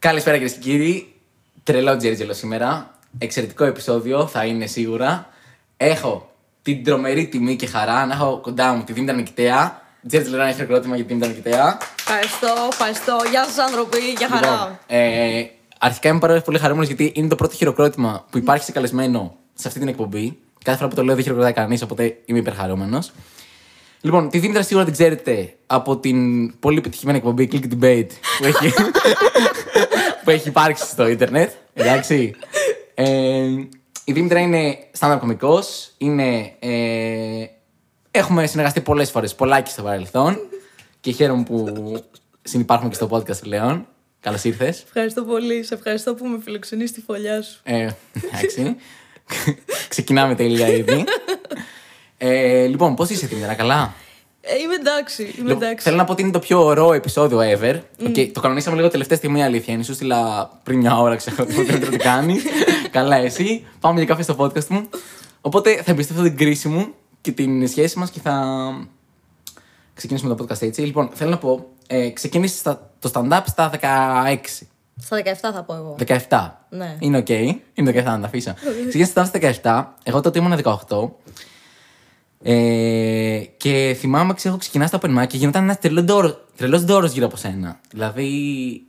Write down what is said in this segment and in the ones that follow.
Καλησπέρα κυρίες και κύριοι. Τρελό Τζέρτζελο σήμερα. Εξαιρετικό επεισόδιο θα είναι σίγουρα. Έχω την τρομερή τιμή και χαρά να έχω κοντά μου τη Δήμητρα Νικητέα. Τζέρτζελο ένα χειροκρότημα για τη Δήμητρα Νικητέα. Ευχαριστώ, ευχαριστώ. Γεια σας, άνθρωποι, για χαρά. Λοιπόν, ε, αρχικά είμαι πάρα πολύ χαρούμενος γιατί είναι το πρώτο χειροκρότημα που υπάρχει σε καλεσμένο σε αυτή την εκπομπή. Κάθε φορά που το λέω δεν χειροκροτάει κανείς, οπότε είμαι υπερχαρούμενος. Λοιπόν, τη Δήμητρα σίγουρα την ξέρετε από την πολύ επιτυχημένη εκπομπή Click Debate που έχει, που έχει υπάρξει στο ίντερνετ. Εντάξει. Ε, η Δήμητρα είναι stand-up κωμικός, είναι... Ε, έχουμε συνεργαστεί πολλές φορές, πολλά και στο παρελθόν και χαίρομαι που συνυπάρχουμε και στο podcast πλέον. Καλώς ήρθες. Ευχαριστώ πολύ. Σε ευχαριστώ που με φιλοξενείς στη φωλιά σου. Ε, εντάξει. Ξεκινάμε τέλεια ήδη. Ε, λοιπόν, πώς είσαι, Δήμητρα, καλά; Ε, είμαι εντάξει. Είμαι Λοιπόν, εντάξει. Θέλω να πω ότι είναι το πιο ωραίο επεισόδιο ever. Okay, το κανονίσαμε λίγο τελευταία στιγμή, αλήθεια. Είναι σου στείλα πριν μια ώρα, ξέρω ότι δεν ξέρω τι κάνει. Καλά, εσύ. Πάμε για καφέ στο podcast μου. Οπότε θα εμπιστευτώ την κρίση μου και την σχέση μας και θα ξεκινήσουμε το podcast έτσι. Λοιπόν, θέλω να πω, ε, ξεκίνησε στα- το stand-up στα 16. Στα 17 θα πω εγώ. 17. Ναι. Είναι οκ. Είναι 17 να τα αφήσω. Ξεκίνησε στα 17. Εγώ τότε ήμουν 18. Ε, και θυμάμαι, ξέρω, ξεκινά στο open mic και γινόταν ένας τρελός ντόρος γύρω από σένα. Δηλαδή,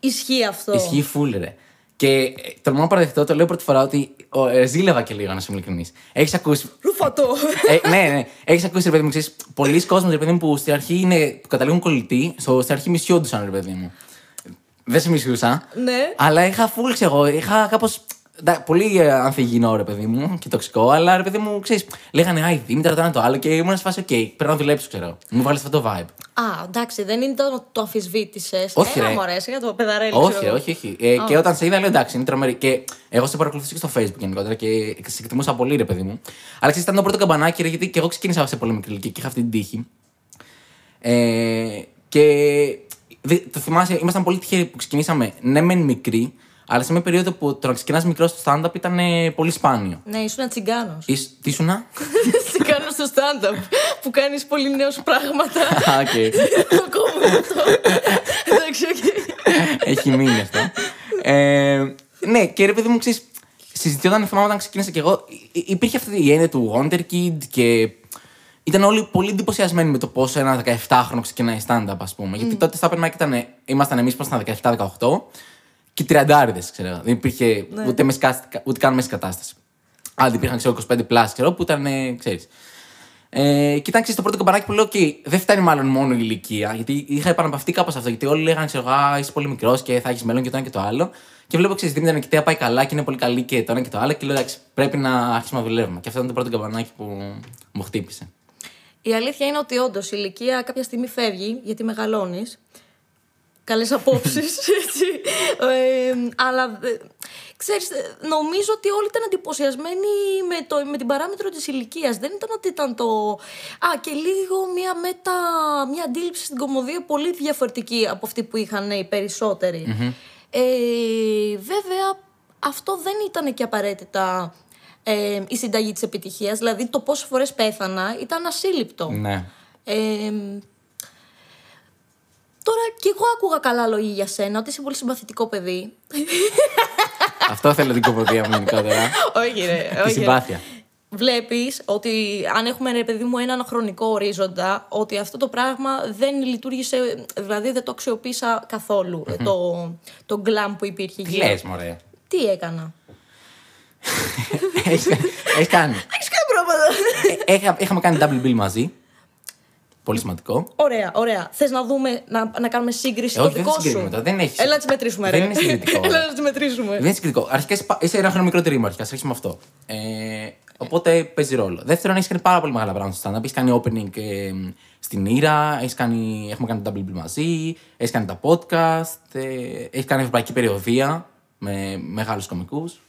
Ισχύει αυτό. ισχύει full, ρε. Και ε, τολμώ να παραδεχτώ, το λέω πρώτη φορά ότι ο, ε, ζήλευα και λίγο, να σου είμαι ειλικρινής. Έχεις ακούσει. Ρούφατο. ε, ναι, ναι. Έχεις ακούσει, ρε παιδί μου, ξέρεις, πολλοί κόσμοι, ρε παιδί μου, που στην αρχή είναι, που καταλήγουν κολλητοί, στο, στην αρχή μισιόντουσαν, ρε παιδί μου. Δεν σε μισούσα. ναι. Αλλά είχα full, ξέρω, εγώ, είχα κάπω. Πολύ ε, ανθυγινό ρε παιδί μου και τοξικό, αλλά ρε παιδί μου, ξέρεις, λέγανε Α, η Δήμητρα το ένα το άλλο και ήμουν σε φάση, οκ, πρέπει να δουλέψω, ξέρω. Μου βάλεις αυτό το vibe. Α, εντάξει, δεν είναι το, το αμφισβήτησες. Όχι, Έλα, ρε. μου αρέσει για το παιδαρέλι. όχι, ξέρω ρε, εγώ. όχι, όχι. Ε, και όταν σε είδα, λέω εντάξει, είναι τρομερή. Και εγώ σε παρακολουθούσα και στο Facebook γενικότερα και σε εκτιμούσα πολύ, ρε παιδί μου. Αλλά ξέρεις, ήταν το πρώτο καμπανάκι, ρε, γιατί και εγώ ξεκίνησα σε πολύ μικρή ηλικία και είχα αυτή την τύχη. Ε, και δε- το θυμάσαι, ήμασταν πολύ τυχεροί που ξεκινήσαμε, ναι, μεν μικροί, αλλά σε μια περίοδο που το να ξεκινάς μικρός στο stand-up ήταν ε, πολύ σπάνιο. Ναι, ήσουν τσιγκάνος. Ήσ- Τι σου να. τσιγκάνος στο stand-up. που κάνεις πολύ νέους πράγματα. Α, οκ. Ακόμα αυτό. Εντάξει, οκ. Έχει μείνει αυτό. Ε, ναι, και ρε παιδί μου, ξέρεις, συζητιόταν, θυμάμαι όταν ξεκίνησα και εγώ, υ- υπήρχε αυτή η έννοια του Wonder Kid και ήταν όλοι πολύ εντυπωσιασμένοι με το πόσο ένα 17χρονο ξεκινάει stand-up, ας πούμε. Γιατί τότε στα open mic ήταν, ήμασταν εμείς που ήμασταν 17-18 και τριαντάριδες, ξέρω. Δεν υπήρχε ούτε, μέση κάστη- ούτε καν μέση κατάσταση. Άλλοι υπήρχαν, ξέρω, 25 plus, ξέρω, που ήταν, ξέρεις. Ε, κοιτάξτε, το πρώτο καμπανάκι που λέω: OK, δεν φτάνει μάλλον μόνο η ηλικία. Γιατί είχα επαναπαυτεί κάπως αυτό. Γιατί όλοι λέγανε: Ξέρω, Α, είσαι πολύ μικρός και θα έχεις μέλλον και το ένα και το άλλο. Και βλέπω: Ξέρεις, Δήμητρα Νικητέα πάει καλά και είναι πολύ καλή και το ένα και το άλλο. Και λέω: Εντάξει, πρέπει να αρχίσουμε να δουλεύουμε. Και αυτό ήταν το πρώτο καμπανάκι που μου χτύπησε. Η αλήθεια είναι ότι όντως η ηλικία κάποια στιγμή φεύγει γιατί μεγαλώνεις. Καλές απόψεις, έτσι. Ε, αλλά ε, ξέρεις, ε, νομίζω ότι όλοι ήταν εντυπωσιασμένοι με, το, με την παράμετρο της ηλικίας. Δεν ήταν ότι ήταν το. Α, και λίγο μια μετα. μια αντίληψη στην κομμωδία πολύ διαφορετική από αυτή που είχαν οι περισσότεροι. Ε, βέβαια, αυτό δεν ήταν και απαραίτητα ε, η συνταγή της επιτυχίας. Δηλαδή, το πόσες φορές πέθανα ήταν ασύλληπτο. Ναι. Ε, τώρα κι εγώ άκουγα καλά λόγια για σένα, ότι είσαι πολύ συμπαθητικό παιδί. αυτό θέλω την κομμωδία μου γενικότερα. όχι ρε, Τη συμπάθεια. Βλέπεις ότι αν έχουμε ρε παιδί μου έναν χρονικό ορίζοντα, ότι αυτό το πράγμα δεν λειτουργήσε, δηλαδή δεν το αξιοποίησα καθόλου, το, το γκλαμ που υπήρχε Τι γύρω. λες, μωρέ; Τι έκανα; Έχει κάνει. Έχεις κάνει πράγματα. Ε, έχα- Είχαμε κάνει double bill μαζί. Πολύ σημαντικό. Ωραία, ωραία. Θες να δούμε, να, να κάνουμε σύγκριση Ε, το όχι, δεν δικό συγκρίνουμε σου. τώρα, δεν έχεις- Έλα να τις μετρήσουμε, Δεν ρε. είναι συγκριτικό, ρε. Έλα να τις μετρήσουμε. Δεν είναι συγκριτικό. Αρχικά είσαι πα- είσαι ένα χρόνο μικρότερη μου αρχικά. Α αρχίσουμε με αυτό. Ε, οπότε παίζει ρόλο. Δεύτερον, έχεις κάνει πάρα πολύ μεγάλα πράγματα στο stand-up. Έχεις κάνει opening ε, στην Ήρα, έχεις κάνει, έχουμε κάνει double bill μαζί, έχεις κάνει τα podcast, ε, έχεις κάνει ευρωπαϊκή περιοδία με μεγάλους κομικούς.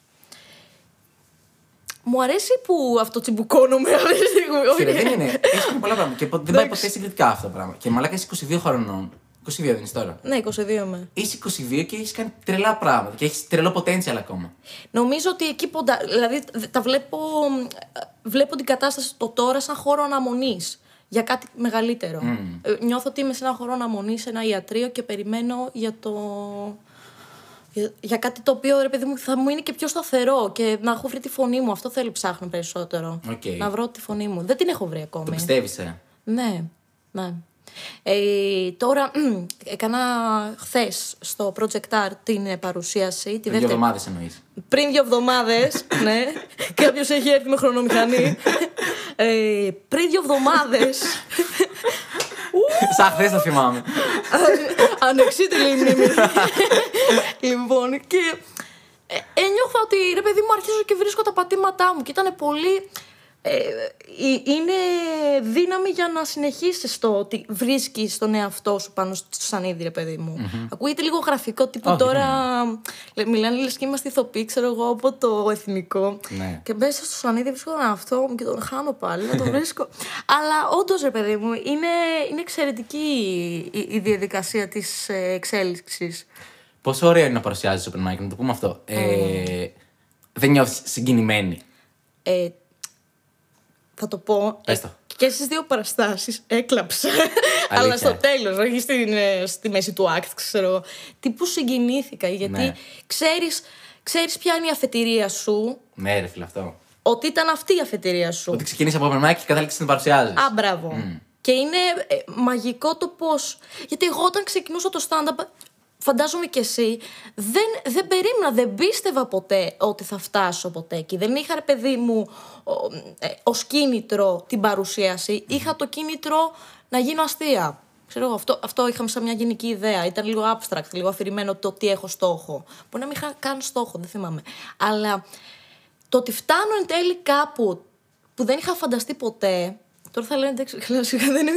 Μου αρέσει που αυτό τσιμπουκώνομαι αυτή τη στιγμή. Όχι. Φίλε, δεν είναι. Έχεις κάνει πολλά πράγματα. Και πο- δεν πάει ποτέ συγκριτικά αυτό το πράγμα. Και μαλάκα είσαι 22 χρονών. 22 δεν είσαι τώρα. Ναι, 22 είμαι. Είσαι 22 και έχεις κάνει τρελά πράγματα. Και έχεις τρελό potential ακόμα. Νομίζω ότι εκεί ποντα... Δηλαδή τα βλέπω. Βλέπω την κατάσταση το τώρα σαν χώρο αναμονής. για κάτι μεγαλύτερο. Ε, νιώθω ότι είμαι σε ένα χώρο αναμονής, σε ένα ιατρείο και περιμένω για το. Για, για κάτι το οποίο ρε παιδί μου θα μου είναι και πιο σταθερό και να έχω βρει τη φωνή μου. Αυτό θέλω ψάχνω περισσότερο. Οκ. Να βρω τη φωνή μου. Δεν την έχω βρει ακόμη. Το πιστεύεις, ε; Ναι, ναι. Ε, τώρα έκανα χθες στο Project Art την ε, παρουσίαση. Τη Πριν δύο δεύτερη... εβδομάδες εννοείς. Πριν δύο εβδομάδες, ναι. Κάποιος έχει έρθει με χρονομηχανή. Ε, πριν δύο εβδομάδες. Σαν χθες το θυμάμαι. Ανεξίτηλη η μνήμη. λοιπόν, και ε, ένιωθα ότι ρε παιδί μου αρχίζω και βρίσκω τα πατήματά μου και ήταν πολύ. Ε, ε, είναι δύναμη για να συνεχίσεις το ότι βρίσκεις τον εαυτό σου πάνω στο σανίδι, ρε παιδί μου. Ακούγεται λίγο γραφικό, τύπου Όχι, τώρα λέ- μιλάνε λες και είμαστε ηθοποιοί, ξέρω εγώ, από το εθνικό. Ναι. Και μέσα στο σανίδι βρίσκω τον εαυτό μου και τον χάνω πάλι, να τον βρίσκω. Αλλά όντως, ρε παιδί μου, είναι, είναι εξαιρετική η, η διαδικασία της ε, εξέλιξης. Πόσο ωραίο είναι να παρουσιάζεις open mic, να το πούμε αυτό. Ε, δεν νιώθεις συγκινημένη; Ε, θα το πω. Πες το. ε, και στις δύο παραστάσεις έκλαψα. Αλλά στο τέλος, όχι στην, ε, στη μέση του act, ξέρω εγώ. Τύπου συγκινήθηκα, γιατί Ναι. ξέρεις, ξέρεις ποια είναι η αφετηρία σου, Ναι, ρε φίλε, αυτό. ότι ήταν αυτή η αφετηρία σου. Ότι ξεκίνησε από open mic και κατάληξε να την παρουσιάζεις. Α, μπράβο. Και είναι ε, μαγικό το πώς. Γιατί εγώ όταν ξεκινούσα το stand-up, φαντάζομαι κι εσύ, δεν, δεν περίμενα, δεν πίστευα ποτέ ότι θα φτάσω ποτέ εκεί. Δεν είχα, ρε παιδί μου, ω ε, ως κίνητρο την παρουσίαση. Είχα το κίνητρο να γίνω αστεία. Ξέρω εγώ, αυτό, αυτό είχαμε σαν μια γενική ιδέα. Ήταν λίγο abstract, λίγο αφηρημένο το τι έχω στόχο. Μπορεί να μην είχα καν στόχο, δεν θυμάμαι. Αλλά το ότι φτάνω εν τέλει κάπου που δεν είχα φανταστεί ποτέ. Τώρα θα λένε εντάξει, κλασικά δεν είναι,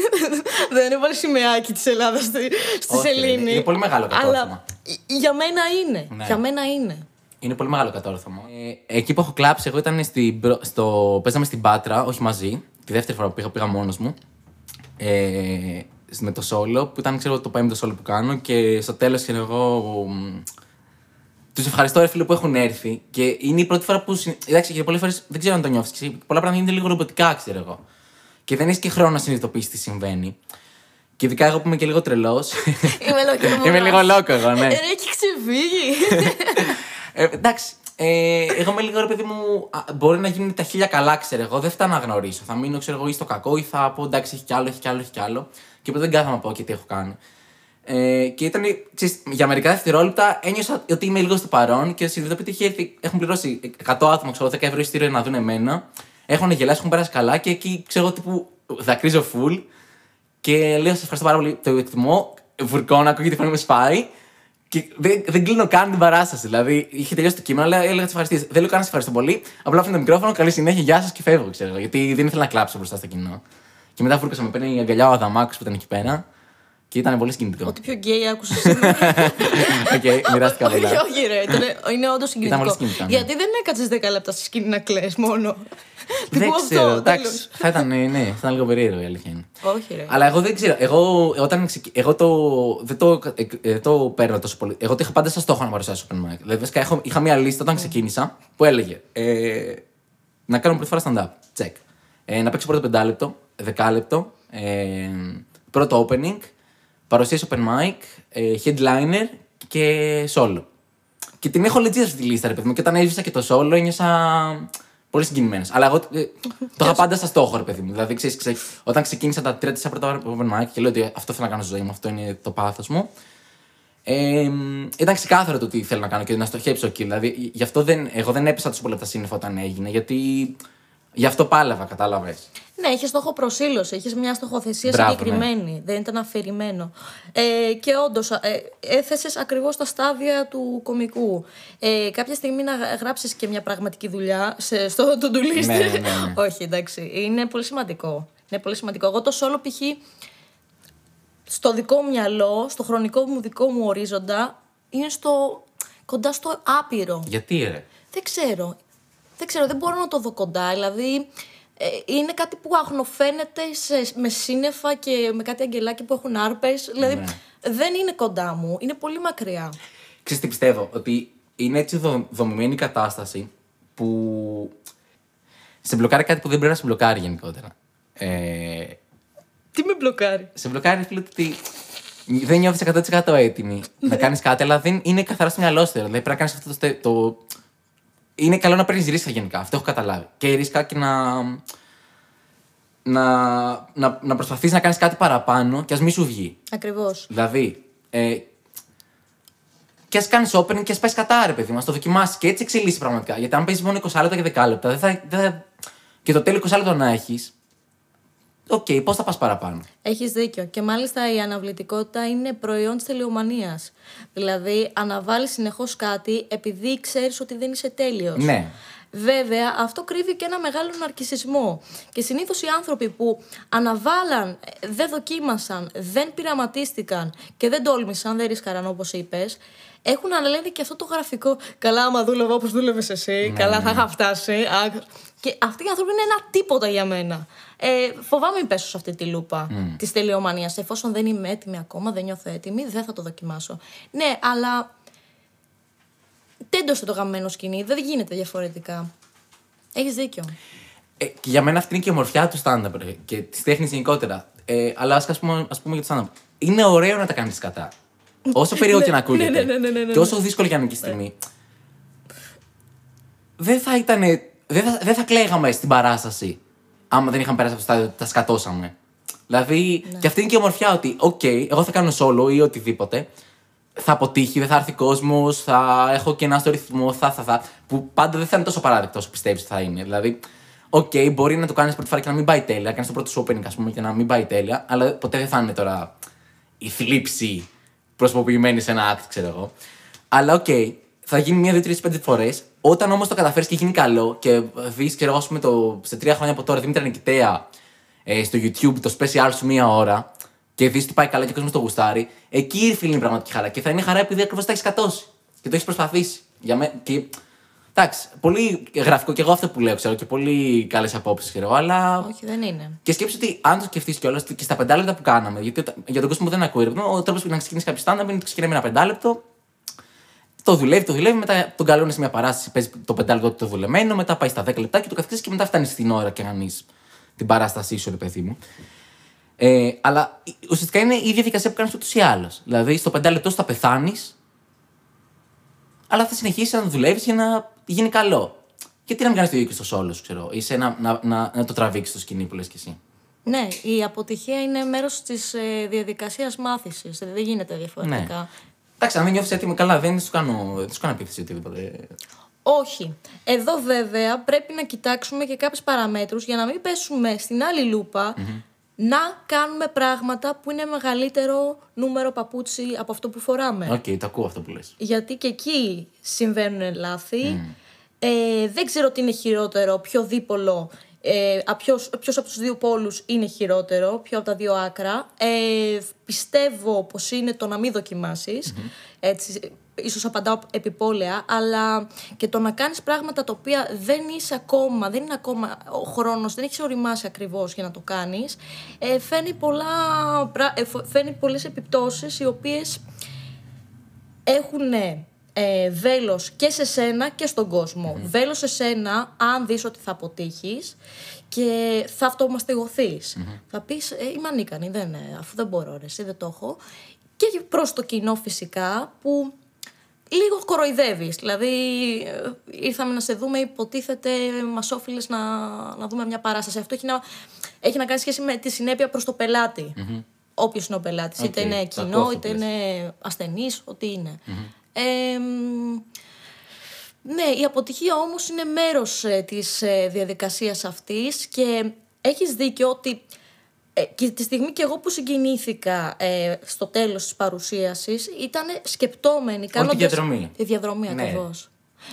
δεν έβαλε σημαίακι της Ελλάδας στη, στη Όχι, σελήνη. είναι πολύ μεγάλο κατόρθωμα. Αλλά ε, για μένα είναι. Ναι. Για μένα είναι. Είναι πολύ μεγάλο κατόρθωμα. Ε, εκεί που έχω κλάψει, εγώ ήταν στην, προ- στο. Παίζαμε στην Πάτρα, όχι μαζί. Τη δεύτερη φορά που πήγα, πήγα μόνος μου. Ε, με το solo, που ήταν ξέρω, το πέμπτο solo που κάνω. Και στο τέλος, ξέρω εγώ. Τους ευχαριστώ, ρε φίλε, που έχουν έρθει. Και είναι η πρώτη φορά που. συν- Εντάξει, και πολλές φορές δεν ξέρω αν το νιώθεις. Πολλά πράγματα γίνεται λίγο ρομποτικά, ξέρω εγώ. Και δεν έχει και χρόνο να συνειδητοποιήσεις τι συμβαίνει. Και ειδικά εγώ που είμαι και λίγο τρελός. Είμαι λόγω είμαι λίγο λόκο εγώ, ναι. Ε, έχει ξεφύγει. Ε, εντάξει. Ε, εγώ είμαι λίγο ρε παιδί μου. α, Μπορεί να γίνουν τα χίλια καλά, ξέρω εγώ. Δεν φτάνω να γνωρίσω. Θα μείνω, ξέρω εγώ, ή στο κακό ή θα πω εντάξει, έχει κι άλλο, έχει κι άλλο, έχει κι άλλο. Και μετά δεν κάθομαι να πω και τι έχω κάνει. Ε, και ήταν, ξέρεις, για μερικά δευτερόλεπτα ένιωσα ότι είμαι λίγο στο παρόν και συνειδητοποιώ ότι έχει έρθει, έχουν πληρώσει 100 άτομα, ξέρω, 10 ευρώ εισιτήριο να δουν εμένα. Έχουν γελάσει, έχουν περάσει καλά και εκεί ξέρω εγώ τύπου δακρύζω full. Και λέω: Σα ευχαριστώ πάρα πολύ, το εκτιμώ. Βουρκώνω, ακούγεται η φωνή μου σπάει. Και δεν, δεν κλείνω καν την παράσταση. Δηλαδή, είχε τελειώσει το κείμενο, αλλά έλεγα τι ευχαριστήσει. Δεν λέω καν σε ευχαριστώ πολύ. Απλά αφήνω το μικρόφωνο, καλή συνέχεια, γεια σας και φεύγω, ξέρω εγώ. Γιατί δεν ήθελα να κλάψω μπροστά στο κοινό. Και μετά βούρκασα με παίρνει η αγκαλιά ο Αδαμάκος που ήταν εκεί πέρα. Και ήταν πολύ συγκινητικό. Ό,τι πιο γκέι άκουσα σήμερα. Οκ, μοιράστηκα όχι, πολλά. όχι, ρε. ήταν- Είναι όντως πολύ συγκινητικό. συγκινητικό, ναι. Γιατί δεν έκατσε 10 λεπτά στη σκηνή να κλαίει μόνο. Δεν Τύπου ξέρω, αυτό, εντάξει. τέλος. Θα ήταν, ναι, θα ήταν λίγο περίεργο η αλήθεια είναι. Όχι, ρε. Αλλά εγώ δεν ξέρω. Εγώ, όταν ξεκι... εγώ το, δεν, το, ε, ε, δεν το παίρνω τόσο πολύ. Εγώ το είχα πάντα σαν στόχο να παρουσιάσω open mic. Δηλαδή, βασικά, έχω, είχα μια λίστα όταν ξεκίνησα που έλεγε ε, να κάνω πρώτη φορά stand-up. Check. Ε, να παίξω πρώτο πεντάλεπτο, δεκάλεπτο. Ε, πρώτο opening. Παρουσίαση open mic. Ε, headliner και solo. Και την έχω legit αυτή τη λίστα, ρε παιδί μου. Και όταν έσβησα και το solo, ένιωσα πολύ συγκινημένος. Αλλά εγώ ε, το είχα πάντα στα στόχο, ρε παιδί μου. Δηλαδή, ξέρεις, ξέρεις, όταν ξεκίνησα τα τρία τέσσερα πρώτα open mic και λέω ότι αυτό θέλω να κάνω στη ζωή μου, αυτό είναι το πάθος μου. Ε, ήταν ξεκάθαρο το τι θέλω να κάνω και να στοχεύσω εκεί. Δηλαδή, γι' αυτό δεν, εγώ δεν έπεσα τόσο πολύ από τα σύννεφα όταν έγινε, γιατί γι' αυτό πάλευα, κατάλαβες. Ναι, είχε στόχο προσήλωση, είχες μια στοχοθεσία Μπράβο, συγκεκριμένη. Δεν ήταν αφηρημένο. Ε, και όντως, ε, έθεσες ακριβώς τα στάδια του κομικού. Ε, κάποια στιγμή να γράψεις και μια πραγματική δουλειά σε, στο to-do list. Ναι, ναι, ναι. Όχι, εντάξει. Είναι πολύ σημαντικό. Είναι πολύ σημαντικό. Εγώ το solo π.χ. στο δικό μου μυαλό, στο χρονικό μου δικό μου ορίζοντα, είναι στο, κοντά στο άπειρο. Γιατί, ρε; Δεν ξέρω. Δεν ξέρω, δεν μπορώ να το δω κοντά. Δηλαδή, ε, είναι κάτι που αχνοφαίνεται σε, με σύννεφα και με κάτι αγγελάκι που έχουν άρπες. Δηλαδή, Ναι. δεν είναι κοντά μου. Είναι πολύ μακριά. Ξέρεις τι πιστεύω, ότι είναι έτσι δο, δομημένη η κατάσταση που σε μπλοκάρει κάτι που δεν πρέπει να σε μπλοκάρει γενικότερα. Ε, Τι με μπλοκάρει; Σε μπλοκάρει, φίλε, ότι δεν νιώθεις 100% έτοιμη να κάνεις κάτι, αλλά δεν είναι καθαρά στο μυαλό σου. Δηλαδή πρέπει να κάνεις αυτό το, στε- το. Είναι καλό να παίρνεις ρίσκα γενικά. Αυτό έχω καταλάβει. Και ρίσκα και να. να, να, να προσπαθείς να κάνεις κάτι παραπάνω και ας μην σου βγει. Ακριβώς. Δηλαδή, ε, και ας κάνεις opening και ας πάει κατά, ρε παιδί μου, το δοκιμάσεις και έτσι εξελίσσεσαι πραγματικά. Γιατί αν παίζεις μόνο 20 λεπτά και 10 λεπτά, δεν θα, δεν θα... και το τέλειο 20 λεπτά να έχεις. Οκ, πώς θα πας παραπάνω; Έχεις δίκιο. Και μάλιστα η αναβλητικότητα είναι προϊόν της τελειομανίας. Δηλαδή, αναβάλεις συνεχώς κάτι επειδή ξέρεις ότι δεν είσαι τέλειος. Ναι. Βέβαια, αυτό κρύβει και ένα μεγάλο ναρκισισμό. Και συνήθως οι άνθρωποι που αναβάλαν, ε, δεν δοκίμασαν, δεν πειραματίστηκαν και δεν τόλμησαν, δεν ρίσκαραν όπως είπες, έχουν να λένε και αυτό το γραφικό. Καλά, άμα δούλευα όπως δούλευες εσύ, καλά θα είχα φτάσει. Α, Και αυτοί οι άνθρωποι είναι ένα τίποτα για μένα. Ε, φοβάμαι μην πέσω σε αυτή τη λούπα mm. της τελειομανίας. Εφόσον δεν είμαι έτοιμη ακόμα, δεν νιώθω έτοιμη, δεν θα το δοκιμάσω. Ναι, αλλά τέντωσε το γαμμένο σκηνή. Δεν γίνεται διαφορετικά. Έχεις δίκιο. Ε, και για μένα αυτή είναι και η ομορφιά του stand-up ρε, και της τέχνης γενικότερα. Ε, αλλά ας πούμε, ας πούμε για το stand-up. Είναι ωραίο να τα κάνεις κατά. Όσο περίεργο και να ακούγεται. ναι, ναι, ναι, ναι, ναι. Και όσο δύσκολο και αν είναι και η στιγμή. Δεν θα ήταν. Δεν θα, δεν θα κλαίγαμε στην παράσταση άμα δεν είχαμε περάσει από το στάδιο ότι τα σκατώσαμε. Δηλαδή, Ναι. και αυτή είναι και η ομορφιά ότι, οκ, εγώ θα κάνω solo ή οτιδήποτε. Θα αποτύχει, δεν θα έρθει κόσμος, θα έχω κενά στο ρυθμό, θα, θα, θα. Που πάντα δεν θα είναι τόσο απαράδεκτο όσο πιστεύεις ότι θα είναι. Δηλαδή, οκ, μπορεί να το κάνεις πρώτη φορά και να μην πάει τέλεια, να κάνεις το πρώτο σου opening, ας πούμε, και να μην πάει τέλεια, αλλά ποτέ δεν θα είναι τώρα η θλίψη προσωποποιημένη σε ένα act, ξέρω εγώ. Αλλά οκ, θα γίνει μία, δύο, τρεις, πέντε φορές. Όταν όμως το καταφέρεις και γίνει καλό και δεις, ξέρω εγώ, ας πούμε, το, σε τρία χρόνια από τώρα Δήμητρα Νικητέα ε, στο YouTube το special σου μία ώρα και δεις ότι πάει καλά και ο κόσμος το γουστάρει, εκεί φίλοι είναι η πραγματική χαρά. Και θα είναι χαρά επειδή ακριβώς τα έχεις κατώσει και το έχεις προσπαθήσει. Για μέ... και... Εντάξει, πολύ γραφικό και εγώ αυτό που λέω, ξέρω, και πολύ καλές απόψεις, ξέρω εγώ, αλλά Όχι, δεν είναι. και σκέψου ότι αν το σκεφτείς κιόλας και στα πεντάλεπτα που κάναμε, γιατί όταν- για τον κόσμο που δεν ακούει, ρε παιδί μου, ο τρόπος να ξεκινήσει κάποιο stand-up είναι ότι ξεκινάει με ένα πεντάλεπτο, το δουλεύει, το δουλεύει, μετά τον καλώνεις σε μια παράσταση, παίζει το πεντάλεπτο το δουλεμένο, μετά πάει στα 10 λεπτά και το καθεξή και μετά φτάνει στην ώρα και κάνεις την παράστασή σου, ρε παιδί μου. Ε, αλλά η- ουσιαστικά είναι η ίδια διαδικασία που κάνεις ούτως ή άλλως. Δηλαδή, στο πεντάλεπτο σου θα πεθάνεις, αλλά θα συνεχίσεις να δουλεύεις για να γίνει καλό. Γιατί να μην κάνεις το ίδιο και στο solo σου, ξέρω, ή σε ένα, να, να, να το τραβήξεις στο σκηνή που λες κι εσύ. Ναι, η αποτυχία είναι μέρος της ε, διαδικασίας μάθησης. Δεν γίνεται διαφορετικά. Ναι. Εντάξει, αν δεν νιώθεις έτοιμο, καλά, δεν σου κάνω, δεν σου κάνω επίθεση οτιδήποτε. Όχι. Εδώ βέβαια πρέπει να κοιτάξουμε και κάποιες παραμέτρους για να μην πέσουμε στην άλλη λούπα να κάνουμε πράγματα που είναι μεγαλύτερο νούμερο παπούτσι από αυτό που φοράμε. Οκ, το ακούω αυτό που λες. Γιατί και εκεί συμβαίνουν λάθη. Ε, δεν ξέρω τι είναι χειρότερο, πιο δίπολο, ε, α, ποιος, ποιος από τους δύο πόλους είναι χειρότερο, ποιο από τα δύο άκρα. Ε, πιστεύω πως είναι το να μην δοκιμασεις Έτσι, ίσως απαντάω επιπόλαια, αλλά και το να κάνεις πράγματα τα οποία δεν είσαι ακόμα, δεν είναι ακόμα ο χρόνος, δεν έχεις οριμάσει ακριβώς για να το κάνεις, ε, φέρνει, πολλά, πρα- ε, φο- φέρνει πολλές επιπτώσεις οι οποίες έχουν ε, βέλος και σε σένα και στον κόσμο. Βέλος σε σένα αν δεις ότι θα αποτύχεις και θα αυτομαστιγωθείς Θα πεις ε, είμαι ανίκανη, δεν, ε, αφού δεν μπορώ ρε, εσύ δεν το έχω. Και προς το κοινό φυσικά που λίγο κοροϊδεύεις. Δηλαδή ε, ήρθαμε να σε δούμε, υποτίθεται μας όφειλες να, να δούμε μια παράσταση. Αυτό έχει να, έχει να κάνει σχέση με τη συνέπεια προς το πελάτη. Όποιος είναι ο πελάτης, είτε Οκ, είναι το κοινό, ακούω αυτό είτε που λες. είναι ασθενής, ό,τι είναι. Ε, μ, ναι, η αποτυχία όμως είναι μέρος ε, της ε, διαδικασίας αυτής και έχεις δίκιο ότι ε, και τη στιγμή και εγώ που συγκινήθηκα ε, στο τέλος της παρουσίασης ήταν σκεπτόμενη. κάνοντας- διαδρομή. Τη διαδρομή Ναι. ακριβώς.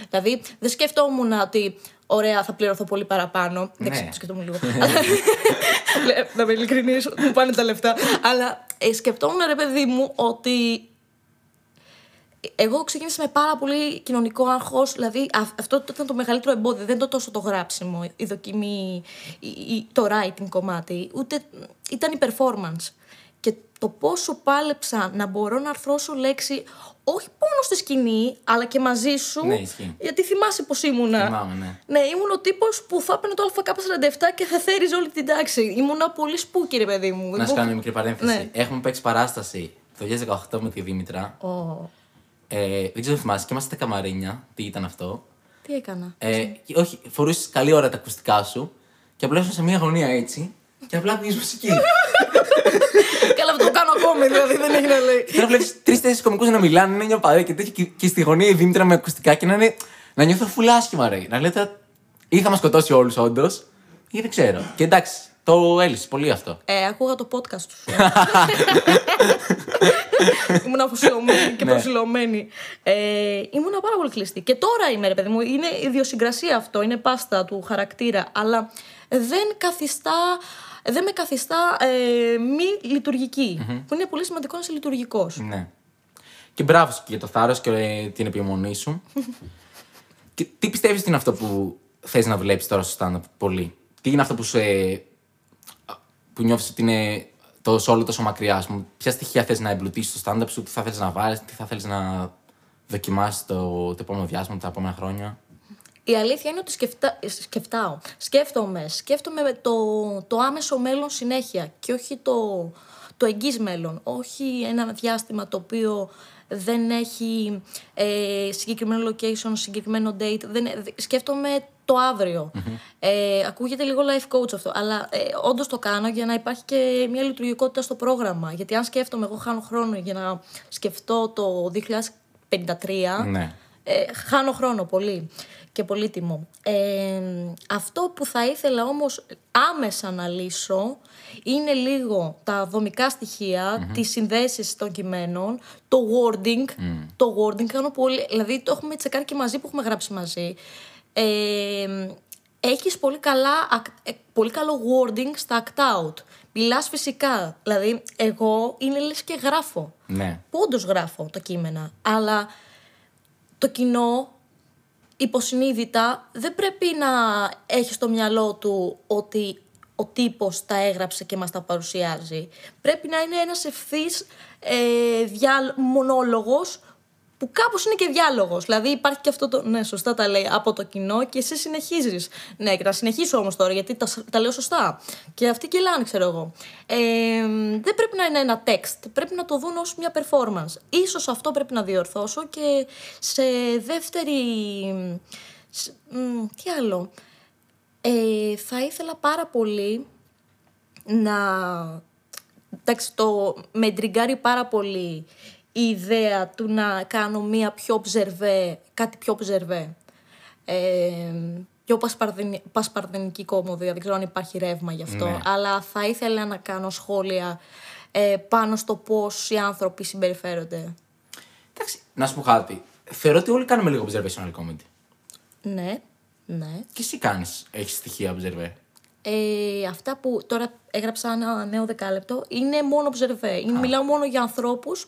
Δηλαδή δεν σκεφτόμουν ότι ωραία θα πληρωθώ πολύ παραπάνω. Δεν Ναι. ξέρω, το σκεφτόμουν λίγο. Λε- να είμαι ειλικρινής, μου πάνε τα λεφτά. Αλλά ε, σκεφτόμουν ρε παιδί μου ότι εγώ ξεκίνησα με πάρα πολύ κοινωνικό άγχος. Δηλαδή, α- αυτό ήταν το μεγαλύτερο εμπόδιο. Δεν το τόσο το γράψιμο, η δοκιμή, η- η- το writing κομμάτι. Ούτε ήταν η performance. και το πόσο πάλεψα να μπορώ να αρθρώσω λέξη όχι μόνο στη σκηνή, αλλά και μαζί σου. Ναι, ισχύει. Γιατί θυμάσαι πώ ήμουνα. Θυμάμαι, ναι. Ναι, ήμουν ο τύπος που θα έπαιρνε το ΑΚ47 και θα θέριζε όλη την τάξη. Ήμουνα πολύ σπούκι, ρε παιδί μου. Να σου κάνω μια μικρή παρένθεση. Ναι. Έχουμε παίξει παράσταση το 2018 με τη Δήμητρα. Ω, Ε, δεν ξέρω αν θυμάσαι και είμαστε στα καμαρίνια. Τι ήταν αυτό; τι έκανα; Ε, και όχι, φορούσες καλή ώρα τα ακουστικά σου και απλά ήσουν σε μια γωνία έτσι και απλά ακούγες μουσική. Καλά, αυτό το κάνω ακόμη, δηλαδή δεν έχει να λέει. και τώρα βλέπεις τρει-τέσσερι κομικούς να μιλάνε, να είναι μια παρέα και τέτοια και, και στη γωνία η Δήμητρα με ακουστικά και να είναι. να νιώθω φουλ άσχημα, ρε. Να λέτε. ή θα μα σκοτώσει όλους, όντως, ή δεν ξέρω. Και εντάξει, το έλυσες πολύ αυτό. Ε, ακούγα το podcast του. ήμουν αφοσιωμένη και Ναι. προσιλωμένη. Ε, ήμουν πάρα πολύ κλειστή. Και τώρα είμαι, ρε παιδί μου. Είναι ιδιοσυγκρασία αυτό. Είναι πάστα του χαρακτήρα. Αλλά δεν καθιστά. Δεν με καθιστά ε, μη λειτουργικη Που είναι πολύ σημαντικό να είσαι λειτουργικός. Ναι. Και μπράβο σου και για το θάρρος και ε, την επιμονή σου. και τι πιστεύεις ότι είναι αυτό που θες να δουλέψεις τώρα στο stand-up πολύ; Τι είναι αυτό που σε. Που νιώθεις ότι είναι το όλο τόσο μακριά, ας πούμε. Ποια στοιχεία θες να εμπλουτίσεις στο stand-up σου, τι θα θέλει να βάλεις, τι θα θέλει να δοκιμάσεις το, το επόμενο διάστημα, τα επόμενα χρόνια; Η αλήθεια είναι ότι σκεφτά, σκεφτάω. Σκέφτομαι. Σκέφτομαι με το, το άμεσο μέλλον συνέχεια και όχι το, το εγγύς μέλλον. Όχι ένα διάστημα το οποίο δεν έχει ε, συγκεκριμένο location, συγκεκριμένο date. Δεν, δε- σκέφτομαι το αύριο. Ε, ακούγεται λίγο life coach αυτό, αλλά ε, όντως το κάνω για να υπάρχει και μια λειτουργικότητα στο πρόγραμμα. Γιατί αν σκέφτομαι, εγώ χάνω χρόνο για να σκεφτώ το 2053. Ναι. Ε, χάνω χρόνο πολύ και πολύτιμο. Ε, αυτό που θα ήθελα όμως άμεσα να λύσω είναι λίγο τα δομικά στοιχεία, τις συνδέσεις των κειμένων, το wording. Το wording κάνω πολύ, δηλαδή το έχουμε τσεκάρει και μαζί που έχουμε γράψει μαζί. Ε, έχεις πολύ, καλά, ac- ε, πολύ καλό wording στα act out. Μιλάς φυσικά, δηλαδή εγώ είναι λες και γράφω. Ναι. Που όντως γράφω τα κείμενα, αλλά το κοινό υποσυνείδητα δεν πρέπει να έχεις στο μυαλό του ότι ο τύπος τα έγραψε και μας τα παρουσιάζει. Πρέπει να είναι ένας ευθύς ε, δια, μονόλογος που κάπως είναι και διάλογος. Δηλαδή υπάρχει και αυτό το, ναι σωστά τα λέει, από το κοινό και εσύ συνεχίζεις. Ναι και θα συνεχίσω όμως τώρα γιατί τα, τα λέω σωστά. Και αυτοί κελάνε ξέρω εγώ. Ε, δεν πρέπει να είναι ένα text, πρέπει να το δουν ως μια performance. Ίσως αυτό πρέπει να διορθώσω και σε δεύτερη... σ- μ, τι άλλο. Ε, θα ήθελα πάρα πολύ να... Εντάξει, το με τριγκάρει πάρα πολύ η ιδέα του να κάνω μία πιο ψερβέ, κάτι πιο ψερβέ. Ε, πιο πασπαρδενη- πασπαρδενική κομμωδία, δεν ξέρω αν υπάρχει ρεύμα γι' αυτό, Ναι. αλλά θα ήθελα να κάνω σχόλια ε, πάνω στο πώς οι άνθρωποι συμπεριφέρονται. Εντάξει, να σου πω κάτι. Θεωρώ ότι όλοι κάνουμε λίγο observational comedy. Ναι, ναι. Και εσύ κάνεις, έχεις στοιχεία observe. Ε, αυτά που τώρα έγραψα ένα νέο δεκάλεπτο είναι μόνο observe. Είναι, μιλάω μόνο για ανθρώπους